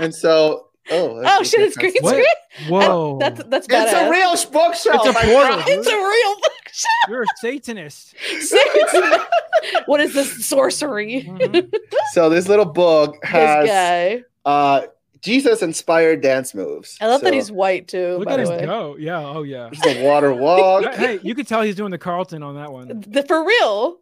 And so, oh, oh shit, it's green What? screen. Whoa. That's that's It's a real bookshelf. It's a portal. it's a real bookshelf. You're a Satanist. Satanist. what is this sorcery? Mhm. So this little book has. This guy. uh, Jesus-inspired dance moves. I love that he's white too. Look by at the his way. go. Yeah. Oh, yeah. there's the water walk. hey, you could tell he's doing the Carlton on that one. The, for real.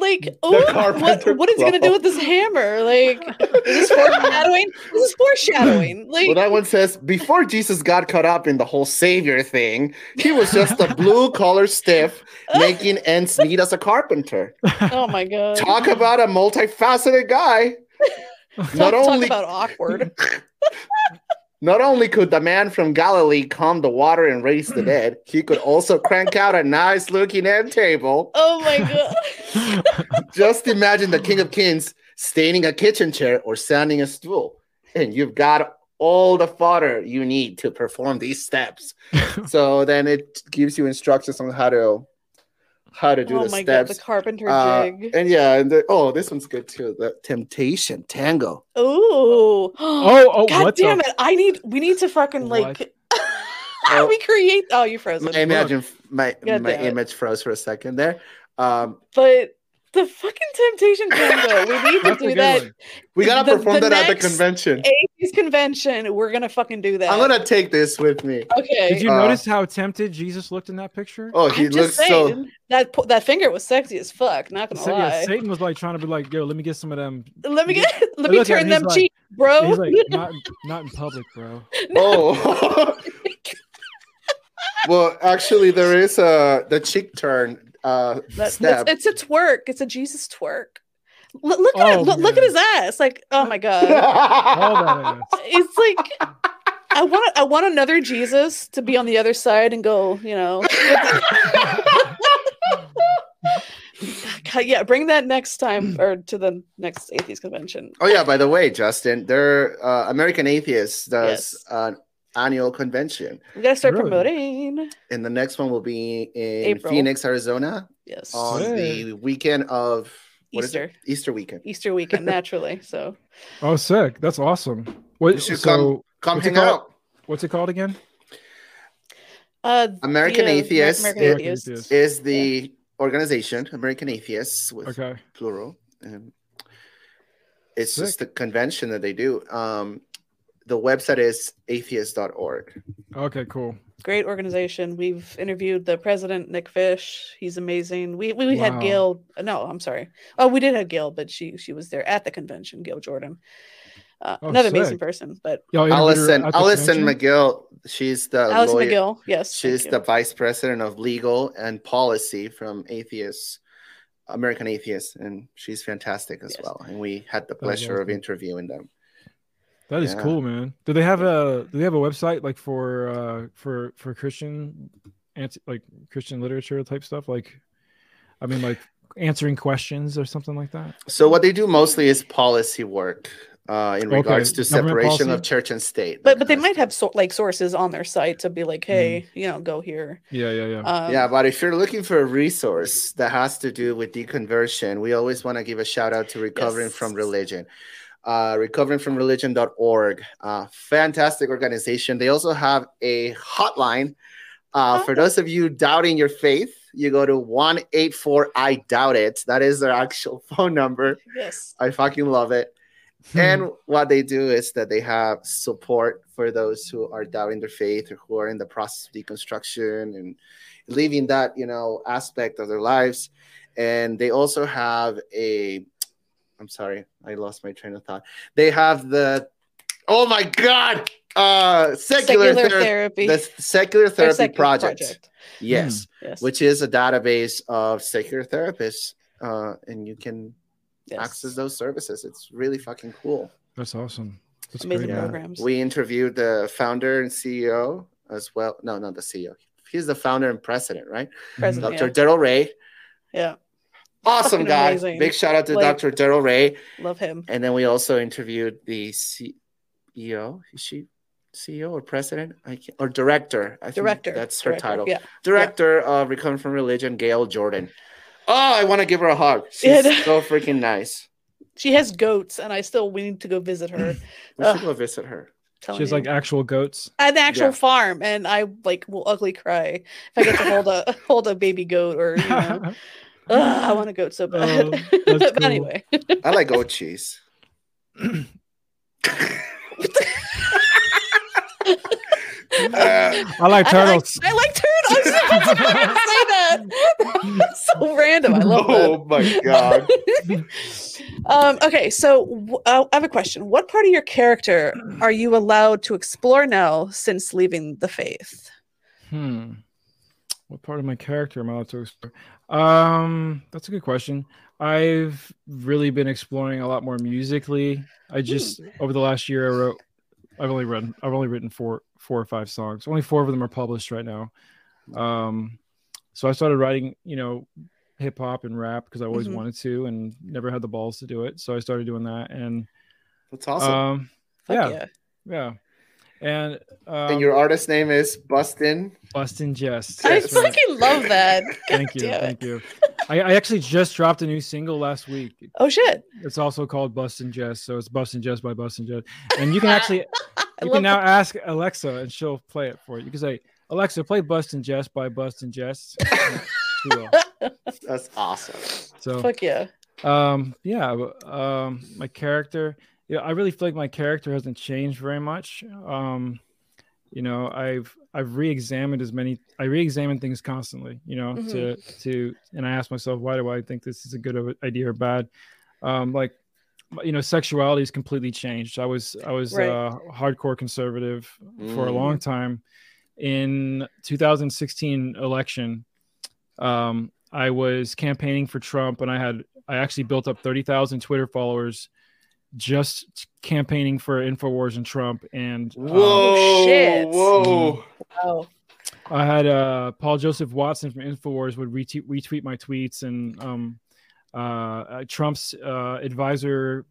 Like, The ooh, what, what is he gonna do with this hammer? Like, is this foreshadowing? This is foreshadowing. Like, Well, that one says before Jesus got caught up in the whole savior thing, he was just a blue collar stiff making ends meet as a carpenter. oh my god. Talk about a multifaceted guy. Not only about awkward. not only could the man from Galilee calm the water and raise the dead, he could also crank out a nice looking end table. Oh my god. Just imagine the King of Kings staining a kitchen chair or sanding a stool, and you've got all the fodder you need to perform these steps. so then it gives you instructions on how to how to do this. oh the my god, the carpenter Uh, jig. and yeah, and the, oh, this one's good too. The Temptation Tango. Ooh. Oh, oh, God what damn the? it. I need we need to fucking like What? Oh. we create oh you frozen. I imagine my God my image froze for a second there. Um, But the fucking temptation tango, we need to do that. one. we gotta The- perform the that at the next convention. Atheist convention, we're gonna fucking do that. I'm gonna take this with me. Okay. Did you Uh, notice how tempted Jesus looked in that picture? Oh, he I'm looks just so. that po- that finger was sexy as fuck. Not gonna Sa- lie. yeah, Satan was like trying to be like, "Yo, let me get some of them." let me get let me turn them like- cheeks, bro. He's like, "Not, not in public, bro." Oh. well, actually, there is a the cheek turn uh That- it's, it's a twerk. It's a Jesus twerk. Look, look at Oh, it. Look, look at his ass. Like, oh my god. All it's like I want I want another Jesus to be on the other side and go, you know. God, yeah, bring that next time or to the next atheist convention. oh yeah, by the way, Justin, their uh, American Atheists does Yes. an annual convention, We gotta start Really? promoting. and the next one will be in April. Phoenix, Arizona, Yes. on Sick. the weekend of what is it? Easter. Easter weekend. Easter weekend, naturally. So Oh, sick! That's awesome. What? You should So, Come What's it hang called? out. what's it called again? uh American the, uh, Atheists American is- Atheists. Atheists. Is the organization American Atheists with Okay. plural and it's Sick. just the convention that they do um the website is atheist.org Okay. Cool. Great organization. We've interviewed the president, Nick Fish. He's amazing. We we, we Wow. had Gail. No, I'm sorry. Oh, we did have Gail, but she she was there at the convention. Gail Jordan, uh, Oh, another amazing person. But Y'all interviewed her allison allison convention? mcgill she's the Alice lawyer McGill, yes, she's the you. vice president of legal and policy from atheists american atheists and she's fantastic as Yes. well and we had the is pleasure of interviewing them That is Yeah. cool, man. Do they have a Do they have a website like for uh for for Christian anti like Christian literature type stuff? Like, I mean, like answering questions or something like that. so what they do mostly is policy work uh, in Okay, regards to separation of church and state But but they might have so, like sources on their site to be like, hey, you know, go here. Yeah, yeah, yeah. Um, yeah, but if you're looking for a resource that has to do with deconversion, we always want to give a shout out to Recovering Yes. from Religion. Uh, recoveringfromreligion.org. Uh, fantastic organization. They also have a hotline. Uh, for those of you doubting your faith, you go to 184 I doubt it. That is their actual phone number. yes. I fucking love it. Hmm. And what they do is that they have support for those who are doubting their faith or who are in the process of deconstruction and leaving that, you know, aspect of their lives. And they also have a, I'm sorry, I lost my train of thought. They have the, oh my God, uh, secular, Secular ther- therapy. the secular therapy secular project. Yes, Yes. which is a database of secular therapists. Uh, and you can yes. access those services. It's really fucking cool. That's awesome. That's Amazing great, man. programs. We interviewed the founder and CEO as well. No, not the CEO. He's the founder and president, right? President, Dr. Darrel Ray. Yeah. Awesome Fucking guy. amazing. Big shout out to Like- Dr. Darrel Ray. Love him. And then we also interviewed the CEO. Is she CEO or president? I can't, or director. I think Director. That's her Director, title. Yeah. Director of Recovering from Religion, Gail Jordan. Oh, I want to give her a hug. She's Yeah. so freaking nice. She has goats, and I still we need to go visit her. We Ugh. should go visit her. telling She has you. like actual goats. an actual Yeah. farm, and I like will ugly cry if I get to hold a hold a baby goat or you know. Ugh, I want a goat so bad. Oh, but cool. anyway, I like goat cheese. Uh, I like I like, turtles. I like turtles. I was about to say that. so random. I love oh my god. um, okay, so uh, I have a question. What part of your character are you allowed to explore now since leaving the faith? Hmm. What part of my character am I allowed to explore? Um, that's a good question. I've really been exploring a lot more musically. I just over the last year I wrote I've only written I've only written four four or five songs. Only four of them are published right now. Um so I started writing, you know, hip hop and rap because I always Mhm. wanted to and never had the balls to do it. So I started doing that and That's awesome. um Yeah. yeah. yeah. And um, and your artist name is Bustin. Bustin' Jest. I That's right. fucking love that. Thank you, damn it. thank you. I, I actually just dropped a new single last week. Oh shit! It's also called Bustin' Jest, so it's Bustin' Jest by Bustin' Jest, and you can actually you can now ask Alexa and she'll play it for you. You can say, Alexa, play Bustin' Jest by Bustin' Jest. That's awesome. So Fuck yeah. um yeah um my character yeah i really feel like my character hasn't changed very much. Um you know i've i've re-examined as many i re-examine things constantly you know to to and i ask myself why do i think this is a good idea or bad? Um like you know sexuality has completely changed. I was i was Right. uh hardcore conservative for a Mm. long time. In 2016 election um i was campaigning for trump and i had i actually built up 30,000 twitter followers just campaigning for infowars and trump and um, Whoa! shit. Whoa! Oh, I had uh, Paul Joseph Watson from Infowars would retweet, retweet my tweets, and um, uh, uh, Trump's uh, advisor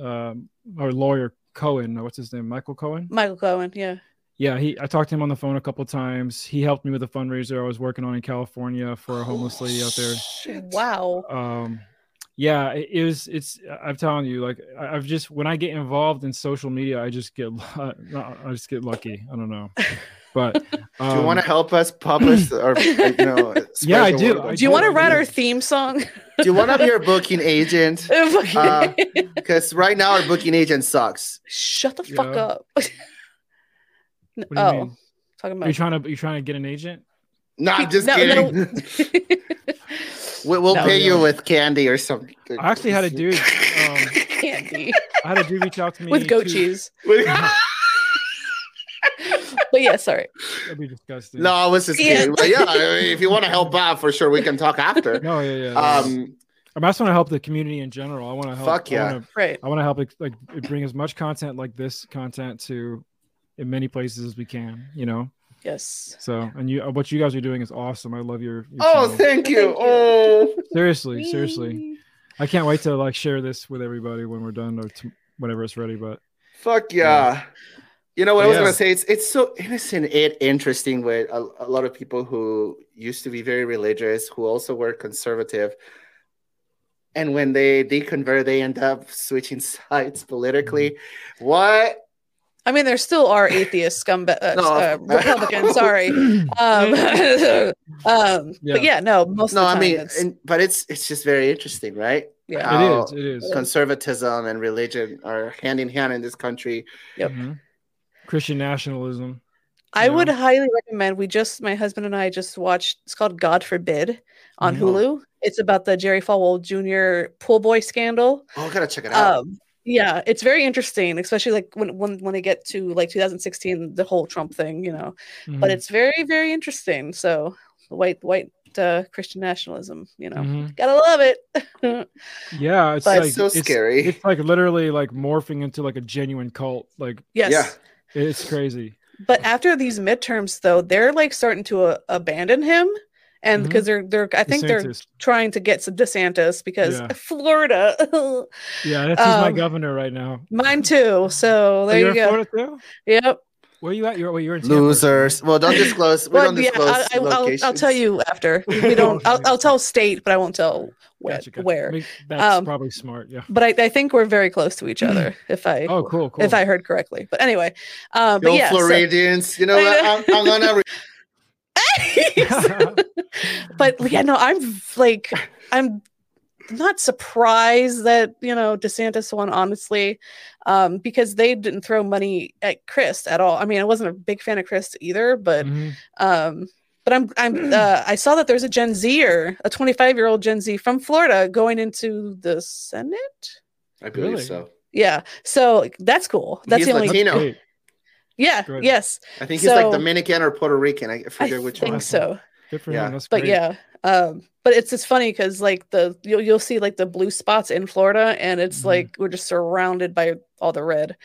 um or lawyer Cohen, what's his name, Michael Cohen? Michael Cohen. Yeah. Yeah, he. I talked to him on the phone a couple times. He helped me with a fundraiser I was working on in California for a homeless lady out there. Shit. Wow. Um, yeah, it, it was. It's. I'm telling you, like I- I've just when I get involved in social media, I just get. I just get lucky. I don't know, but um, Do you want to help us publish or you know? Yeah, I do. I Do you want to write our theme song? Do you want to be our booking agent? Fuck Uh. Because right now our booking agent sucks. Shut the fuck Yeah. up. What do you oh, mean? talking Are you about. trying to? You trying to get an agent? No, I'm just No, kidding. no. We, we'll No, pay you no. with candy or something. I actually had a dude. Um, Candy I had a dude reach out to me with goat to- cheese. But yeah, sorry. That'd be disgusting. no, I was just Yeah. kidding. But yeah, I mean, if you want to help out, for sure, we can talk after. No, yeah, yeah. yeah. Um, I, mean, I just want to help the community in general. I want to help. Fuck yeah. I want to, Right. I want to help like, like bring as much content like this content to in many places as we can. You know. Yes. So and you, what you guys are doing is awesome. I love your. your oh, channel. thank you. Oh, seriously, seriously. I can't wait to like share this with everybody when we're done or t- whenever it's ready. But fuck yeah. You know what I was Yeah. gonna say? It's it's so innocent and interesting with a, a lot of people who used to be very religious, who also were conservative, and when they deconvert, they end up switching sides politically. Mm-hmm. What? I mean, there still are atheist scumbag uh, No. uh, Republicans. Sorry. Um, um, Yeah. But yeah, no. Most No, of the time, I mean, it's- and, but it's it's just very interesting, right? yeah. How it is. It is. Conservatism and religion are hand in hand in this country. Yep. Mhm. Christian nationalism. I you would know? highly recommend. We just, my husband and I just watched. It's called God Forbid on Mhm. Hulu. It's about the Jerry Falwell Jr. pool boy scandal. Oh, I gotta check it out. Um, yeah, it's very interesting, especially like when when when they get to like 2016, the whole Trump thing, you know. But Mhm. it's very very interesting. So white white uh, Christian nationalism, you know, Mhm. gotta love it. Yeah, it's But- like It's so scary. It's like literally like morphing into like a genuine cult. Like yes. Yeah. it's crazy. But after these midterms, though, they're like starting to uh, abandon him, and Mhm. because they're they're I think they're trying to get some DeSantis because Yeah. Florida, Yeah, that's he's my Um, governor right now. mine too. So Oh, there you're you go. Florida too? Yep. Where you at? You're, well, you're in Tampa. Losers. Well, don't disclose. We Well, don't yeah, disclose I, I, I'll, I'll tell you after. We don't. I'll, I'll tell state, but I won't tell where. Gotcha, gotcha. I where. mean, that's Um, probably smart. Yeah. But I, I think we're very close to each other. If I Oh, cool, cool. if I heard correctly. But anyway, um, but Go yeah. so- Floridians. You know I what? know. I'm, I'm gonna. Re- but yeah, no, I'm like, I'm not surprised that you know DeSantis won, honestly, um, because they didn't throw money at Crist at all. I mean, I wasn't a big fan of Crist either, but Mhm. um, but I'm I'm uh, I saw that there's a Gen Zer, a 25 year old Gen Z from Florida going into the Senate. I believe Really? so. Yeah, so that's cool. That's He's the only. Latino. Great. Yeah. Good. Yes. I think he's like So- Dominican or Puerto Rican. I I forget which think one. so. Good for Yeah. him. That's but great. yeah um but it's it's funny because like the you'll, you'll see like the blue spots in florida and it's Mhm. like we're just surrounded by all the red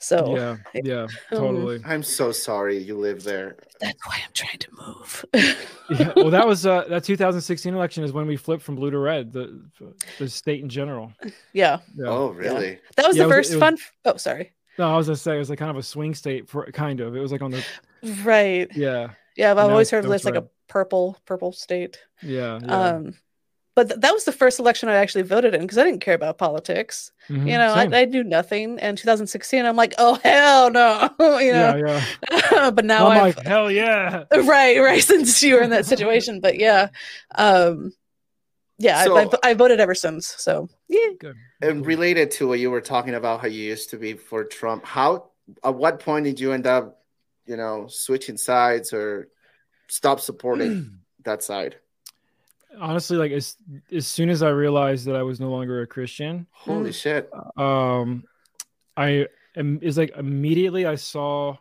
so Yeah. Yeah. Um, Totally. I'm so sorry you live there. that's why i'm trying to move yeah. Well, that was uh, that 2016 election is when we flipped from blue to red. The the state in general. yeah Yeah. Oh, really? that was Yeah, the was- first was- fun f- oh sorry No, I was gonna say it was like kind of a swing state for kind of. It was like on the Right. yeah, Yeah, I've always heard of this it's like a purple purple state. yeah, yeah. Um, but th- that was the first election I actually voted in because I didn't care about politics. Mhm, You know. I, I knew nothing. And 2016, I'm like, oh hell no, you yeah, know. yeah. but now I'm I'm like, hell yeah. right, right. Since you were in that situation, but yeah, um, yeah, So- I, I, I voted ever since. So yeah, Good. And related to what you were talking about, how you used to be for Trump, how at what point did you end up, you know, switching sides or stop supporting that side? Honestly, like as as soon as I realized that I was no longer a Christian, Holy shit! um i am is like immediately i saw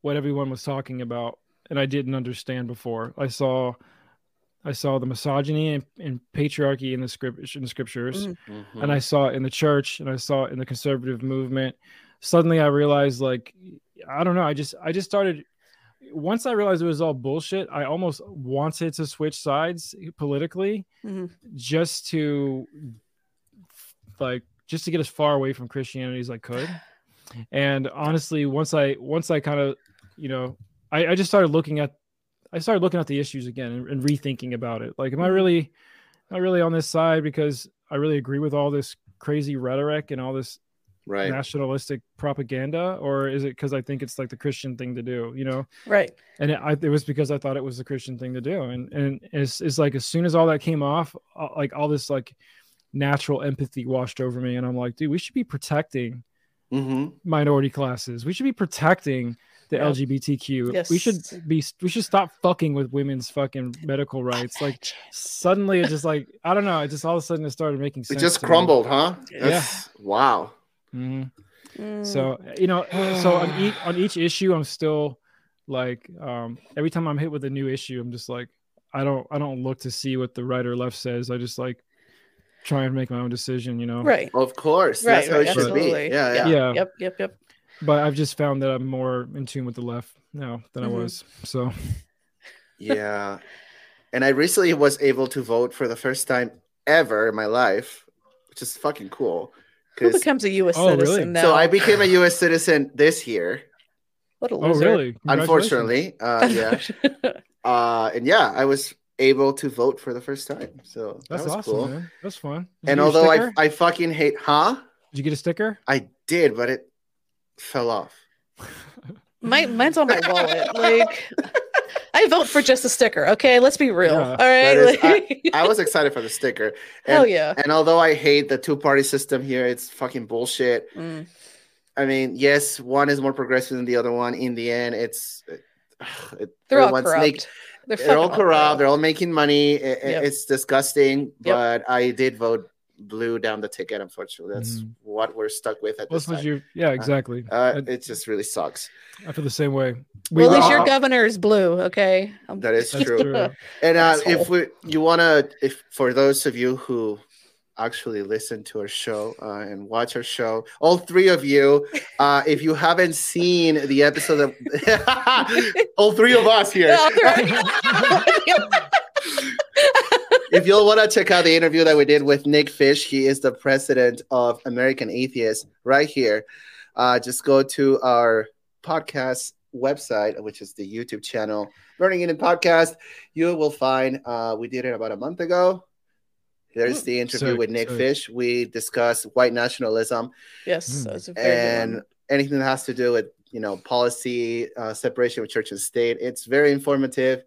what everyone was talking about and i didn't understand before i saw i saw the misogyny and, and patriarchy in the script in the scriptures Mm. Mhm. and i saw it in the church and i saw it in the conservative movement suddenly i realized like i don't know i just i just started once i realized it was all bullshit i almost wanted to switch sides politically Mhm. just to like just to get as far away from christianity as i could and honestly once i once i kind of you know I, I just started looking at i started looking at the issues again and, and rethinking about it like am i really not really on this side because i really agree with all this crazy rhetoric and all this right. nationalistic propaganda or is it because i think it's like the christian thing to do you know right. and it, I, it was because I thought it was the Christian thing to do, and and it's, it's like as soon as all that came off, like all this like natural empathy washed over me, and I'm like, dude, we should be protecting hmm minority classes. We should be protecting the Yeah. LGBTQ. We should be we should stop fucking with women's fucking medical rights. Like suddenly, it just like I don't know. It just all of a sudden it started making sense. It just to me. crumbled, huh? Yeah. That's- Wow. Mhm. Mm. So you know, so on each on each issue, I'm still like, um, every time I'm hit with a new issue, I'm just like, I don't I don't look to see what the right or left says. I just like try and make my own decision, you know. right. Of course. Right, That's how right, it should absolutely. be. Yeah, yeah. Yeah. Yep, yep, yep. But I've just found that I'm more in tune with the left now than Mhm. I was. So Yeah. And I recently was able to vote for the first time ever in my life, which is fucking cool. Who 'Cause- becomes a U.S. Oh, really? citizen now? so I became a US citizen this year, what a loser! Oh loser. really? Unfortunately. Uh, yeah. Uh, and yeah, I was able to vote for the first time. So That's that was awesome, cool. man. That's fun. Did And you get a although I. I fucking hate, huh? did you get a sticker? I did, but it fell off. My, mine's on my wallet. Like, I vote for just a sticker. Okay, let's be real. Yeah. All right. That is- like- I was excited for the sticker. And, Hell yeah. And although I hate the two party system here, it's fucking bullshit. Mm. I mean, yes, one is more progressive than the other one. In the end, it's it, They're all everyone's corrupt. make- they're they're all fucking corrupt. They're all making money. I- I- Yep. It's disgusting. Yep. But I did vote blue down the ticket. Unfortunately, that's Mhm. what we're stuck with at this what time. you. Yeah, exactly. Uh, I, it just really sucks. I feel the same way. Well, at least your all- governor is blue. Okay. Um, That is true. true. And uh, if we, you wanna, if for those of you who actually listen to our show uh, and watch our show, all three of you, uh, if you haven't seen the episode of, all three of us here, if you'll want to check out the interview that we did with Nick Fish, he is the president of American Atheists, right here. Uh, just go to our podcast website, which is the YouTube channel, Burning Eden Podcast. You will find uh, we did it about a month ago. There's the interview Sick, with Nick sick. Fish. We discuss white nationalism yes. Mm. That a very good and one. anything that has to do with you know policy, uh, separation of church and state. It's very informative.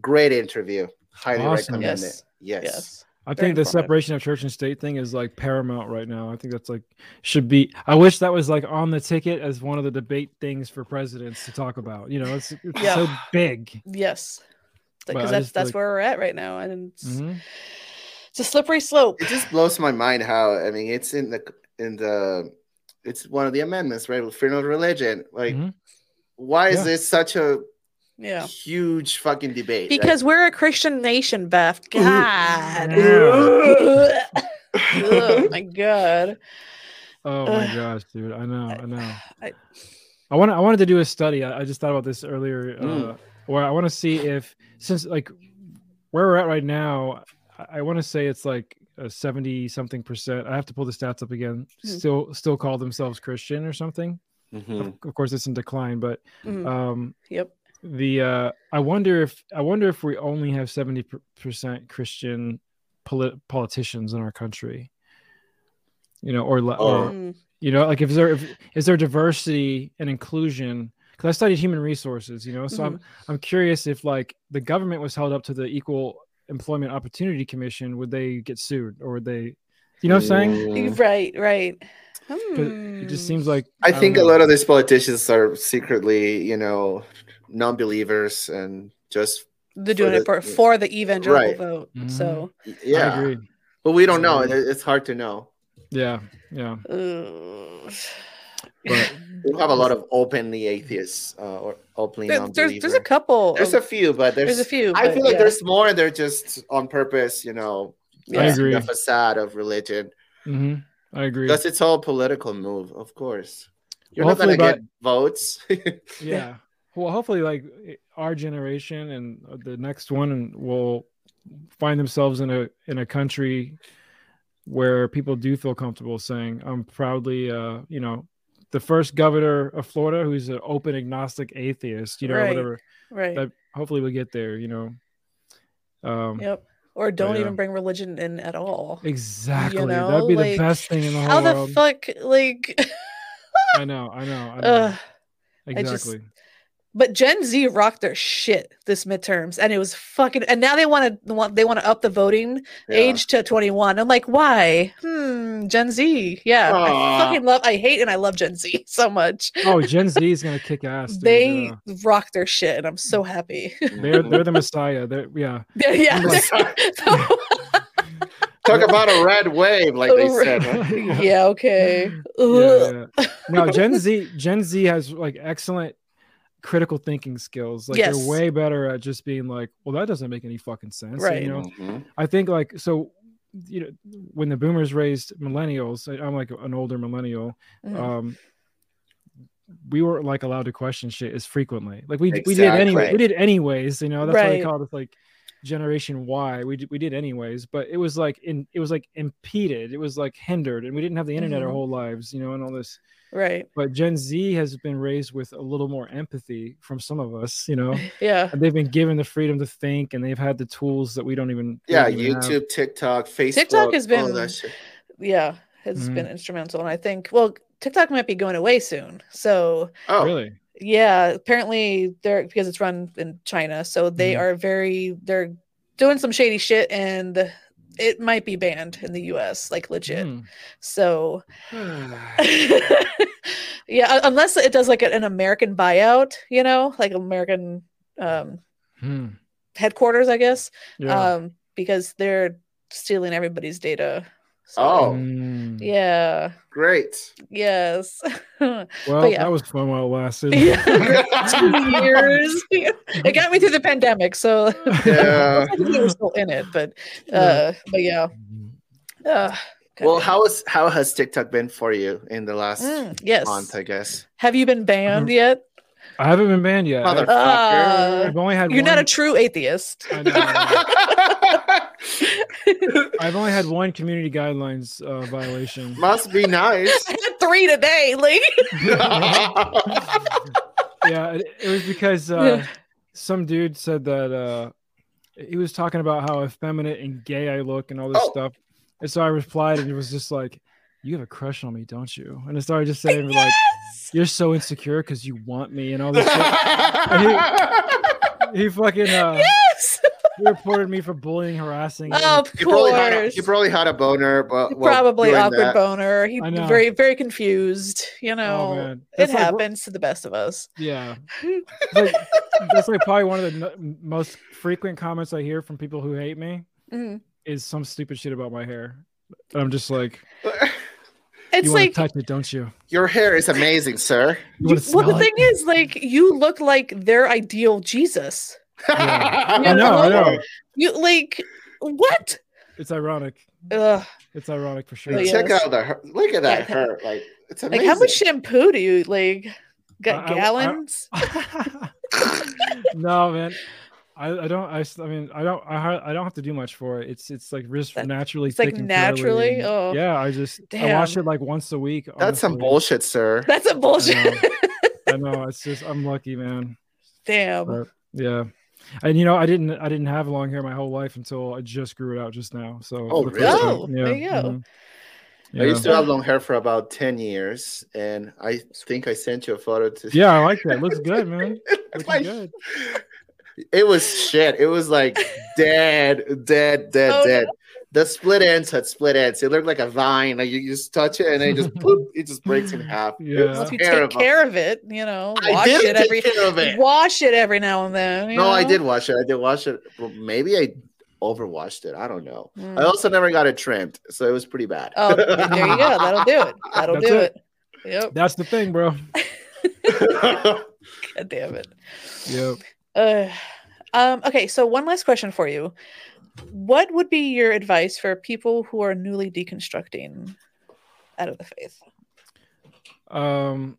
Great interview. Highly Awesome. recommend Yes. it. Yes. Yes. I Very think the separation of church and state thing is like paramount right now. I think that's like should be. I wish that was like on the ticket as one of the debate things for presidents to talk about. You know, it's, it's Yeah. so big. Yes. Because that's that's like- where we're at right now, and it's, Mhm. it's a slippery slope. It just blows my mind how I mean it's in the in the it's one of the amendments, right? Freedom of religion. Like, Mhm. why is Yeah. this such a Yeah. huge fucking debate? right? Because we're a Christian nation, Beth. God. oh my God. Oh my Ugh. gosh, dude! I know, I know. I- I want. I wanted to do a study. I, I just thought about this earlier. Uh, Mm. where I want to see if since like where we're at right now, I, I want to say it's like a seventy something percent. I have to pull the stats up again. Hmm. Still, still call themselves Christian or something. Mhm. of course, it's in decline, but Mhm. um, yep. The uh, I wonder if I wonder if we only have seventy percent Christian polit- politicians in our country. You know, or, or Mm, you know, like if there if, is there diversity and inclusion? Because I studied human resources, you know, so I'm I'm curious if like the government was held up to the Equal Employment Opportunity Commission, would they get sued or would they? You know what I'm saying? Right, Right, right. 'Cause It just Hmm. seems like I don't think a lot of these politicians are secretly, you know, non-believers and just they're doing for it for, the- for the evangelical Right. vote. Mhm. So, yeah. I agree. But we don't know. I It- agree. It's hard to know. Yeah, yeah. uh, But- We have a lot of openly atheists uh, or openly there- non-believers. there's there's a couple. There's of- a few, but there's, there's a few. I feel like yeah. there's more. They're just on purpose, you know, Yeah. I agree. the facade of religion. hmm I agree. Because it's all political move, of course. You're Well, not gonna hopefully get votes. yeah. Well, hopefully, like our generation and the next one will find themselves in a in a country where people do feel comfortable saying, "I'm proudly, uh, you know, the first governor of Florida who's an open agnostic atheist." You know, Right. whatever. right. That hopefully we get there. You know. Um, Yep. Or don't yeah. even bring religion in at all. Exactly. you know, That'd be like, the best thing in the whole world. How the world. fuck, like, I know. I know. I know. Ugh. I just- exactly. But Gen Z rocked their shit this midterms, and it was fucking. And now they want to want they want to up the voting Yeah. age to twenty one. I'm like, why? Hmm, Gen Z. Yeah, I fucking love. I hate and I love Gen Z so much. oh, Gen Z is gonna kick ass. dude. they Yeah. rock their shit, and I'm so happy. They're they're the messiah. They're yeah. yeah, yeah. Like- Talk about a red wave, like they said. huh? yeah. Okay. Ugh. yeah, yeah. No, Gen Z Gen Z has like excellent critical thinking skills. Like Yes. they're way better at just being like, well, that doesn't make any fucking sense. And, you know, Mhm. I think like so you know when the boomers raised millennials, I- I'm like an older millennial. Mhm. Um we weren't like allowed to question shit as frequently. Like we we did anyway. We did anyways, you know. That's why they Right. call it like generation Y. We did, we did anyways, but it was like in it was like impeded. It was like hindered, and we didn't have the internet our Mhm. whole lives, you know, and all this. right. But Gen Z has been raised with a little more empathy from some of us, you know. Yeah. And they've been given the freedom to think, and they've had the tools that we don't even. Yeah, don't even have. YouTube, TikTok, Facebook. TikTok has all been- that shit. Yeah. Has Mhm. been instrumental, and I think well, TikTok might be going away soon. So Oh, Really? Yeah, apparently they're because it's run in China, so they Mhm. are very they're doing some shady shit and it might be banned in the US, like legit. Hmm. So yeah, unless it does like an American buyout, you know, like American um Hmm. headquarters, I guess. Yeah. Um because they're stealing everybody's data. So, Oh. Yeah. great. Yes. Well, yeah. that was fun while it lasted. yeah. Two years. It got me through the pandemic, so Yeah. I think they were still in it, but uh, but yeah. Uh, Well, how is how has TikTok been for you in the last Mm, yes. month? I guess. Have you been banned yet? I haven't been banned yet. Motherfucker. Uh, I've only had You're not a true atheist. I know. I've only had one community guidelines uh, violation. Must be nice. Had three today, like. yeah, it, it was because uh, some dude said that uh, he was talking about how effeminate and gay I look and all this Oh. stuff. And so I replied, and it was just like, "You have a crush on me, don't you?" And I started just saying like, "You're so insecure because you want me," and all this. shit. He fucking uh, yes, he reported me for bullying, harassing. and- of you probably had a, course. you probably had a boner, but while Probably awkward that- boner. He very very confused. You know, man. it like- happens to the best of us. Yeah, like, that's like probably one of the no- most frequent comments I hear from people who hate me Mhm. is some stupid shit about my hair. And I'm just like, It's you want like to touch it, don't you? Your hair is amazing, sir. You want well, the it? thing is, like, you look like their ideal Jesus. I Yeah, know, I know. You like what? It's ironic. Ugh. It's ironic for sure. But Check yes. out the hair. Look at that Yeah. hair. Like it's amazing. Like, how much shampoo do you like? Got I- I- I- gallons? no, man. I, I don't I, s- I mean I don't I, I don't have to do much for it. It's it's like just That- naturally it's, like, and naturally? and- Oh. yeah. I just I wash it like once a week. That's some bullshit, sir. That's a bullshit. I know it's just I'm lucky, man. Damn. But, yeah. And you know, I didn't I didn't have long hair my whole life until I just grew it out just now. So Oh, the really? first time- Oh, there you go. mhm. I used to have long hair for about 10 years, and I think I sent you a photo to. Yeah, I like that. Looks good, man. It's Looking like- good. It was shit. It was like dead, dead, dead, Oh, dead. The split ends had split ends. It looked like a vine. Like you just touch it and then it just poop, it just breaks in half. It Yeah. was Well, if you terrible. take care of it, you know, I wash did it take every care of it. wash it every now and then. you No, I did wash it. I did wash it. But maybe I overwashed it. I don't know. Mm. I also never got it trimmed, so it was pretty bad. Oh, there you go. That'll do it. That'll That's do it. it. Yep. That's the thing, bro. God damn it. Yep. Uh, um, okay, so one last question for you. What would be your advice for people who are newly deconstructing out of the faith? um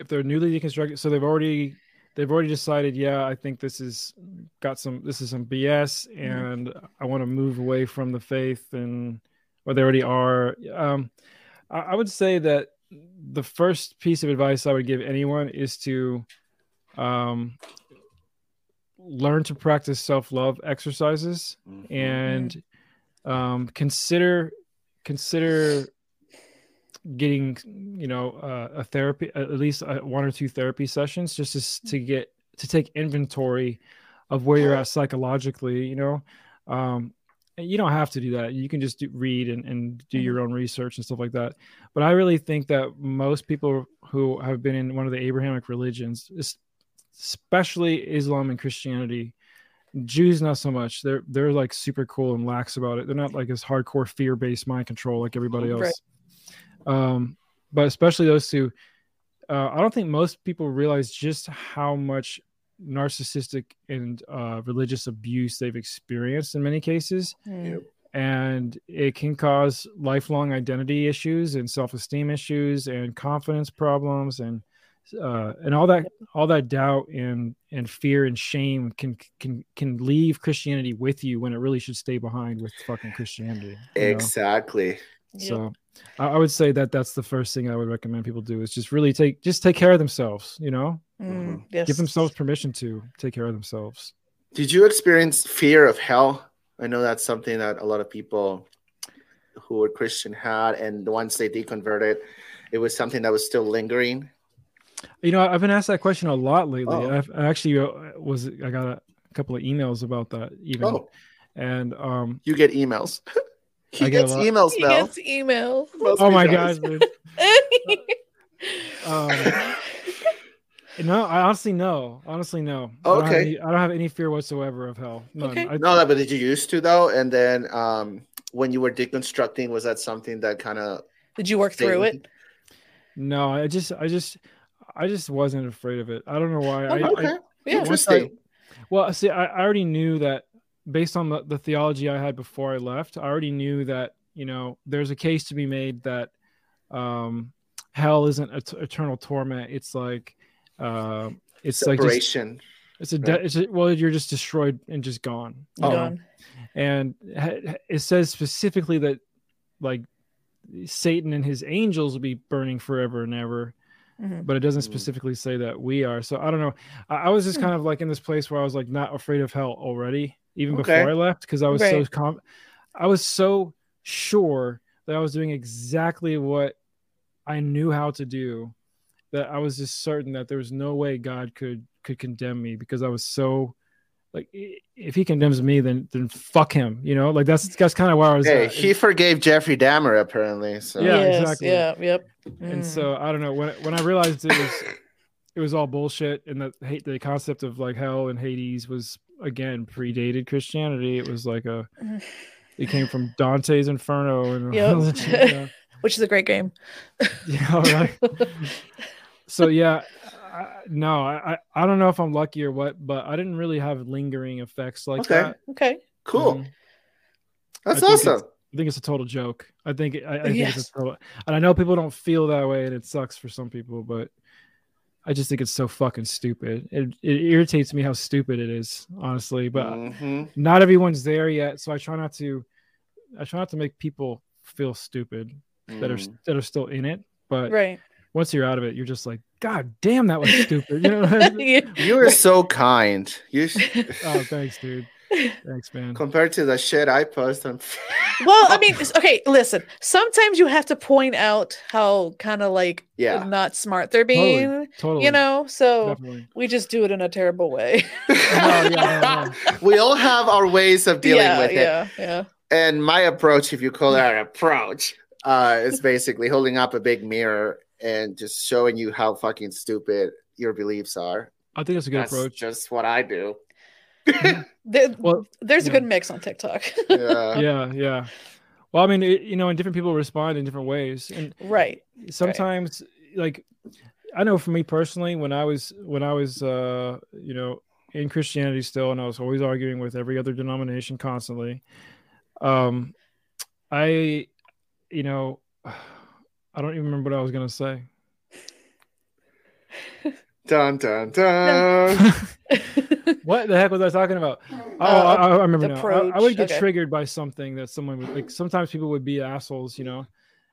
if they're newly deconstructed so they've already they've already decided yeah i think this is got some this is some bs and i want to move away from the faith and or they already are um I, I would say that the first piece of advice i would give anyone is to um learn to practice self-love exercises and um, consider consider getting you know uh, a therapy at least uh, one or two therapy sessions just to, to get to take inventory of where you're at psychologically you know? Um, and you don't have to do that. You can just do, read and, and do your own research and stuff like that. But i really think that most people who have been in one of the abrahamic religions es- especially islam and christianity Jews not so much. They're they're like super cool and lax about it. They're not like as hardcore fear based mind control like everybody else. Right. Um, but especially those two, uh, I don't think most people realize just how much narcissistic and uh, religious abuse they've experienced in many cases, Hmm. and it can cause lifelong identity issues and self esteem issues and confidence problems and uh, and all that all that doubt and and fear and shame can can can leave Christianity with you when it really should stay behind with fucking Christianity. you know? Exactly. Yep. So I, I would say that that's the first thing I would recommend people do is just really take just take care of themselves. You know, Mm, yes. give themselves permission to take care of themselves. Did you experience fear of hell? I know that's something that a lot of people who were Christian had, and once they deconverted, it was something that was still lingering. You know, I've been asked that question a lot lately. Oh. I've, I actually uh, was I got a couple of emails about that even, Oh, and um, you get emails. he I get gets lot. emails He gets emails. Must oh my nice. god. Um, no, I honestly no. Honestly, no. I don't have Okay. any- I don't have any fear whatsoever of hell. None. Okay. I, No, but did you used to though? And then um, when you were deconstructing, was that something that kind of Did you work through it? no, I just, I just, I just wasn't afraid of it. I don't know why. I, okay, I, Yeah. once I- interesting. well, see, I, I already knew that based on the, the theology I had before I left, I already knew that you know there's a case to be made that um, hell isn't et- eternal torment. It's like, uh, it's like just, Separation. it's a, de- right? it's a well, you're just destroyed and just gone. you Oh. Gone. and it says specifically that like satan and his angels will be burning forever and ever Mhm. but it doesn't Mm. specifically say that we are so i don't know i, I was just kind of like in this place where i was like not afraid of hell already even Okay. before i left because i was so Right. com- i was so sure that i was doing exactly what i knew how to do that i was just certain that there was no way god could could condemn me because i was so like if he condemns me then then fuck him you know like that's that's kind of where i was Hey, at. he forgave Jeffrey Dahmer apparently. So Yeah, Yes, exactly. Yeah. Yep. and Mm. so i don't know when when i realized it was it was all bullshit and that hate the concept of like hell and hades was again predated christianity it was like a it came from dante's inferno and Yep. all that shit, yeah. which is a great game. yeah all right so yeah I, no I, I i don't know if i'm lucky or what but i didn't really have lingering effects like Okay. that Okay. cool. Mhm. That's I awesome. I think it's a total joke. I think I, I think it's a total, and I know people don't feel that way, and it sucks for some people. But I just think it's so fucking stupid. It, it irritates me how stupid it is, honestly. But Mhm. not everyone's there yet, so I try not to. I try not to make people feel stupid that are Mm. that are still in it. But Right. once you're out of it, you're just like, God damn, that was stupid. You know? You are so kind. You oh, thanks, dude. Thanks, man. compared to the shit I post on. well, I mean, okay, listen. Sometimes you have to point out how kind of like Yeah. not smart they're being, Totally. you know. So Definitely. we just do it in a terrible way. No, yeah, no, no. we all have our ways of dealing yeah, with it. yeah, yeah. And my approach, if you call that an approach, uh, is basically holding up a big mirror and just showing you how fucking stupid your beliefs are. I think that's a good That's approach. just what I do. There- Well, there's yeah. a good mix on TikTok. Yeah. yeah, yeah. Well, I mean, it, you know, and different people respond in different ways, and right. sometimes, like, I know for me personally, when I was when I was, uh, you know, in Christianity still, and I was always arguing with every other denomination constantly. Um, I, you know, I don't even remember what I was gonna say. Dun dun dun. what the heck was I talking about? Oh, I, I remember now. I, I would get okay. triggered by something that someone would like. Sometimes people would be assholes, you know,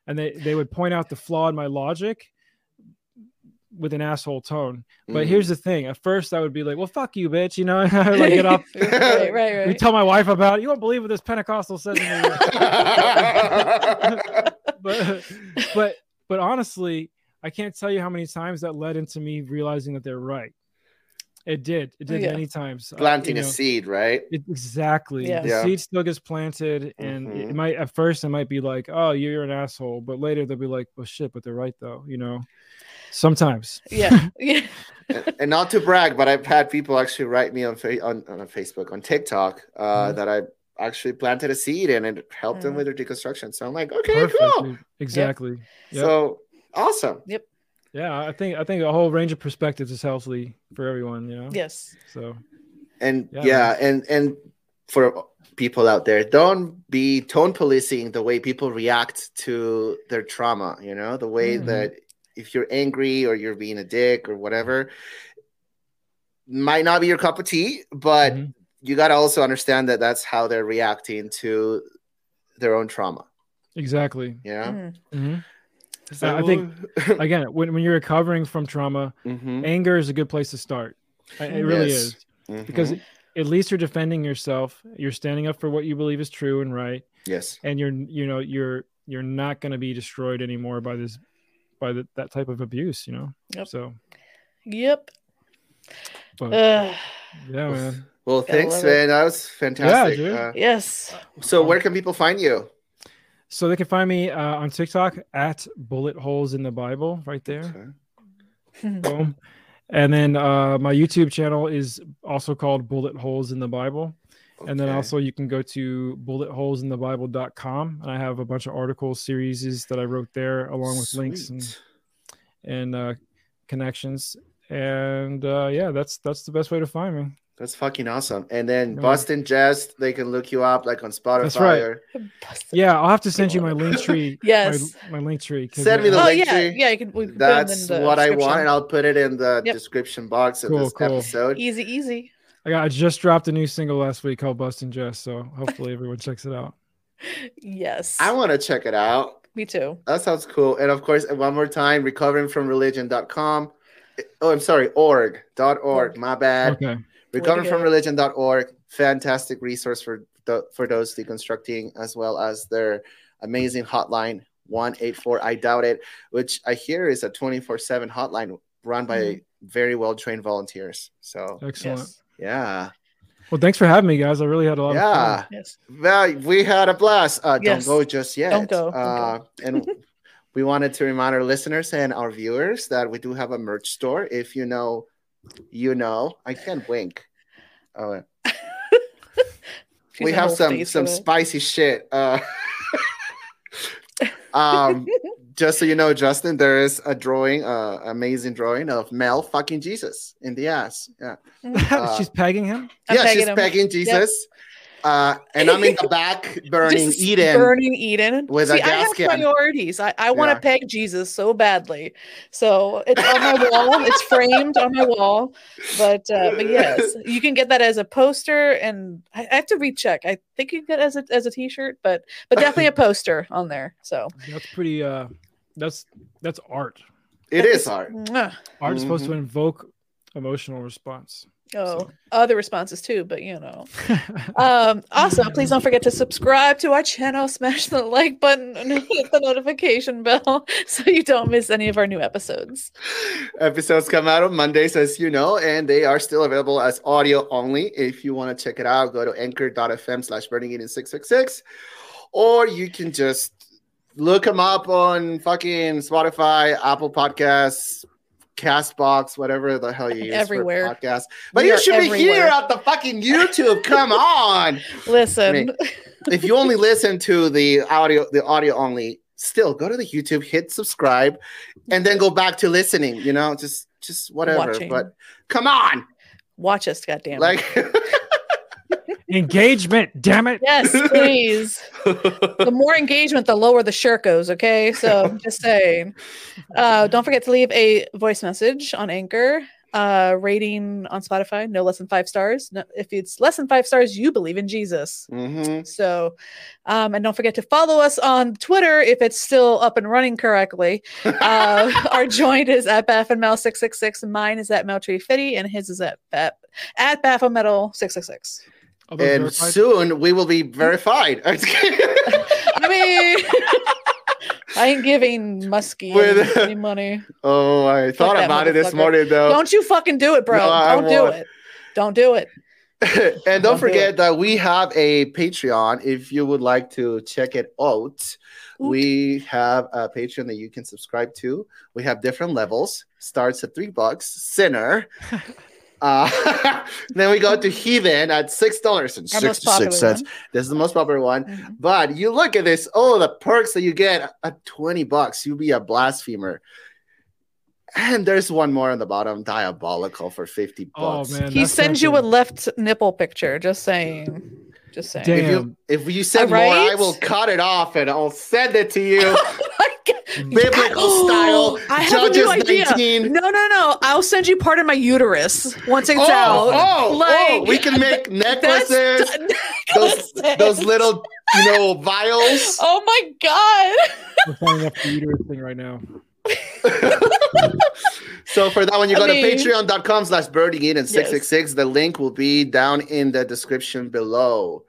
and they they would point out the flaw in my logic with an asshole tone. But Mm. here's the thing: at first, I would be like, "Well, fuck you, bitch," you know, like get off. right, right, We right. tell my wife about it. You won't believe what this Pentecostal says. To me. but but but honestly, I can't tell you how many times that led into me realizing that they're right. It did. It did Yeah. many times. Uh, Planting you a seed, right? it- exactly. Yeah. The Yeah. seed still gets planted, and it Mhm. might at first it might be like, "Oh, you're an asshole," but later they'll be like, "Well, shit," but they're right though. You know, sometimes. Yeah, yeah. and, and not to brag, but I've had people actually write me on fa- on, on Facebook, on TikTok, uh, Mhm. that I actually planted a seed and it helped them with their deconstruction. So I'm like, okay, Perfect. cool. dude. Exactly. Yep. So awesome. Yep. Yeah, I think I think a whole range of perspectives is healthy for everyone. You know. Yes. So And Yeah, yeah, and and for people out there, don't be tone policing the way people react to their trauma. You know, the way Mhm. that if you're angry or you're being a dick or whatever, might not be your cup of tea, but mhm. You got to also understand that that's how they're reacting to their own trauma. exactly. Yeah. Mhm. Mhm. So- I think- Again, when when you're recovering from trauma, Mhm. anger is a good place to start. It really Yes. is Mhm. because at least you're defending yourself. You're standing up for what you believe is true and right, yes, and you're you know you're you're not going to be destroyed anymore by this by the, that type of abuse. You know. Yep. So Yep. But- Ugh, yeah, man. Well, Gotta thanks, man. That was fantastic. dude. Uh, yes. so, where can people find you? So they can find me uh, on TikTok at bullet holes in the Bible, right there. Okay. Boom. And then uh, my YouTube channel is also called Bullet Holes in the Bible. And then also you can go to bulletholesinthebible.com. And I have a bunch of articles, series that I wrote there, along with links and, and uh, connections. And uh, yeah, that's that's the best way to find me. That's fucking awesome. And then Yeah. Bust and Jest, they can look you up like on Spotify. That's right. Or Yeah, I'll have to send you my link tree. Yes. My, my link tree. Send me the Oh link yeah, tree. yeah. You can. We can that's them in the what I want, and I'll put it in the Yep. description box of Cool, this cool. episode. Easy, easy. I, got, I just dropped a new single last week called Bust and Just. So hopefully everyone checks it out. Yes. I want to check it out. Me too. That sounds cool. And of course, one more time, recoveringfromreligion.com. Eh, oh, I'm sorry, org. Dot org. Org. My bad. Okay. Recoveringfromreligion.org. Fantastic resource for the, for those deconstructing, as well as their amazing hotline, 184 I doubt it, which I hear is a 24 7 hotline run by Mhm. very well trained volunteers. So, Excellent. Yes. yeah. Well, thanks for having me, guys. I really had a lot of Yeah. fun. Yes. Well, we had a blast. Uh, Yes. Don't go just yet. Don't go, don't Uh, and we wanted to remind our listeners and our viewers that we do have a merch store. If you know, you know. I can't wink. Oh, we have some some spicy shit. Uh, um, just so you know, Justin, there is a drawing, uh, amazing drawing of Mel fucking Jesus in the ass. Yeah, Uh, She's pegging him. Yeah, pegging she's him. pegging Jesus. Uh, and I'm in the back burning Just Eden. burning Eden. with a See, I have can. priorities. I, I want to Yeah. peg Jesus so badly, so it's on my wall. It's framed on my wall. But uh, but yes, you can get that as a poster, and I, I have to recheck. I think you can get it as a as a T-shirt, but but definitely a poster on there. So That's pretty. Uh, that's that's art. It is art. mwah. Art is supposed Mm-hmm. to invoke emotional response. oh, other responses too, but you know. Um, also, please don't forget to subscribe to our channel, smash the like button, and hit the notification bell so you don't miss any of our new episodes. Episodes come out on Mondays, as you know, and they are still available as audio only. If you want to check it out, go to anchor.fm slash burning Eden 666, or you can just look them up on fucking Spotify, Apple Podcasts, Castbox, whatever the hell you use Everywhere. for podcasts. But We you should be here everywhere. at the fucking YouTube. Come on. Listen, if you only listen to the audio, the audio only, still go to the YouTube, hit subscribe, and then go back to listening. You know, just just whatever. Watching. But come on, watch us, goddamn. like engagement, damn it. Yes, please. the more engagement, the lower the shirt goes. Okay. So just saying. Uh, don't forget to leave a voice message on Anchor, uh, rating on Spotify, no less than five stars. No, if it's less than five stars, you believe in Jesus. Mm-hmm. So, um, and don't forget to follow us on Twitter if it's still up and running correctly. Uh, our joint is at mel 666 Mine is at Meltree Fitty, and his is at, at, Baffle Metal six six six. Although and verified? soon we will be verified. I mean, I ain't giving Muskie With, any money. Oh, I thought about it this morning though. Don't you fucking do it, bro. No, Don't do it. Don't do it. and don't, forget do that we have a Patreon if you would like to check it out. We have a Patreon that you can subscribe to. We have different levels. Starts at three bucks. Sinner, Uh, then we go to Heathen at six dollars and Our most sixty six cents. This is the most popular one. Mhm. But you look at this. Oh, the perks that you get at twenty bucks. You'll be a blasphemer. And there's one more on the bottom, diabolical for fifty bucks. man, He that's sends you a left nipple picture. Just saying. Just saying. Damn. If you if you send more, I will cut it off and I'll send it to you. Oh my God. Biblical style. Oh, I have a Judges new idea. 19. No, no, no. I'll send you part of my uterus once it's oh, out. oh, oh, we can make necklaces, those, necklaces. those little, you know, vials. Oh my god. We're signing up for the uterus thing right now. so for that one, you I go mean- to patreon.com slash burning Eden 666. The link will be down in the description below.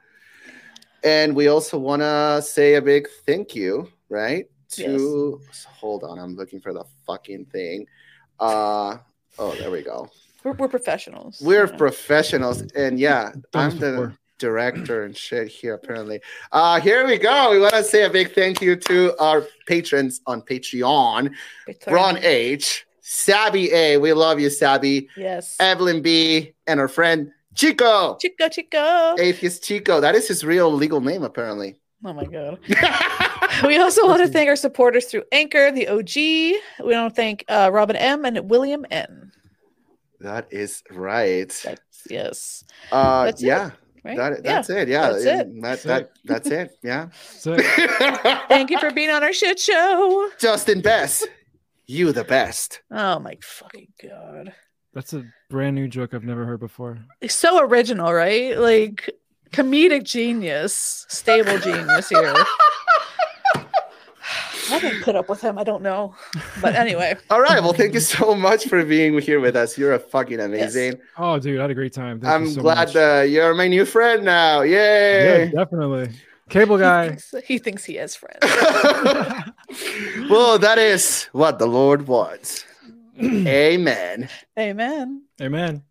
And we also want to say a big thank you, right? To hold on, I'm looking for the fucking thing. Uh oh, there we go. We're, we're professionals. We're you know. professionals, and yeah, Done I'm the before. director and shit here. Apparently, uh, here we go. We want to say a big thank you to our patrons on Patreon: Ron H, Sabby A. We love you, Sabby. Yes. Evelyn B, and our friend Chico, Chico Chico. Atheist Chico. That is his real legal name, apparently. Oh my god. We also want to thank our supporters through Anchor, the OG. We want to thank uh, Robin M and William N. that is right. That's yes. Uh, That's it, yeah, Right? that, that's it. Yeah, That's it. That, that, that's it. Yeah. Thank you for being on our shit show. Justin Best, you the best. Oh my fucking god. that's a brand new joke I've never heard before. It's so original, right? Like comedic genius, stable genius here. I didn't put up with him. I don't know. But anyway, All right. Well, thank you so much for being here with us. You're a fucking amazing. Oh, dude, I had a great time. Thank I'm you so glad much. that you're my new friend now. Yeah, Yay. definitely. Cable he guy. thinks, he thinks he has friends. well, that is what the Lord wants. Amen. Amen. Amen.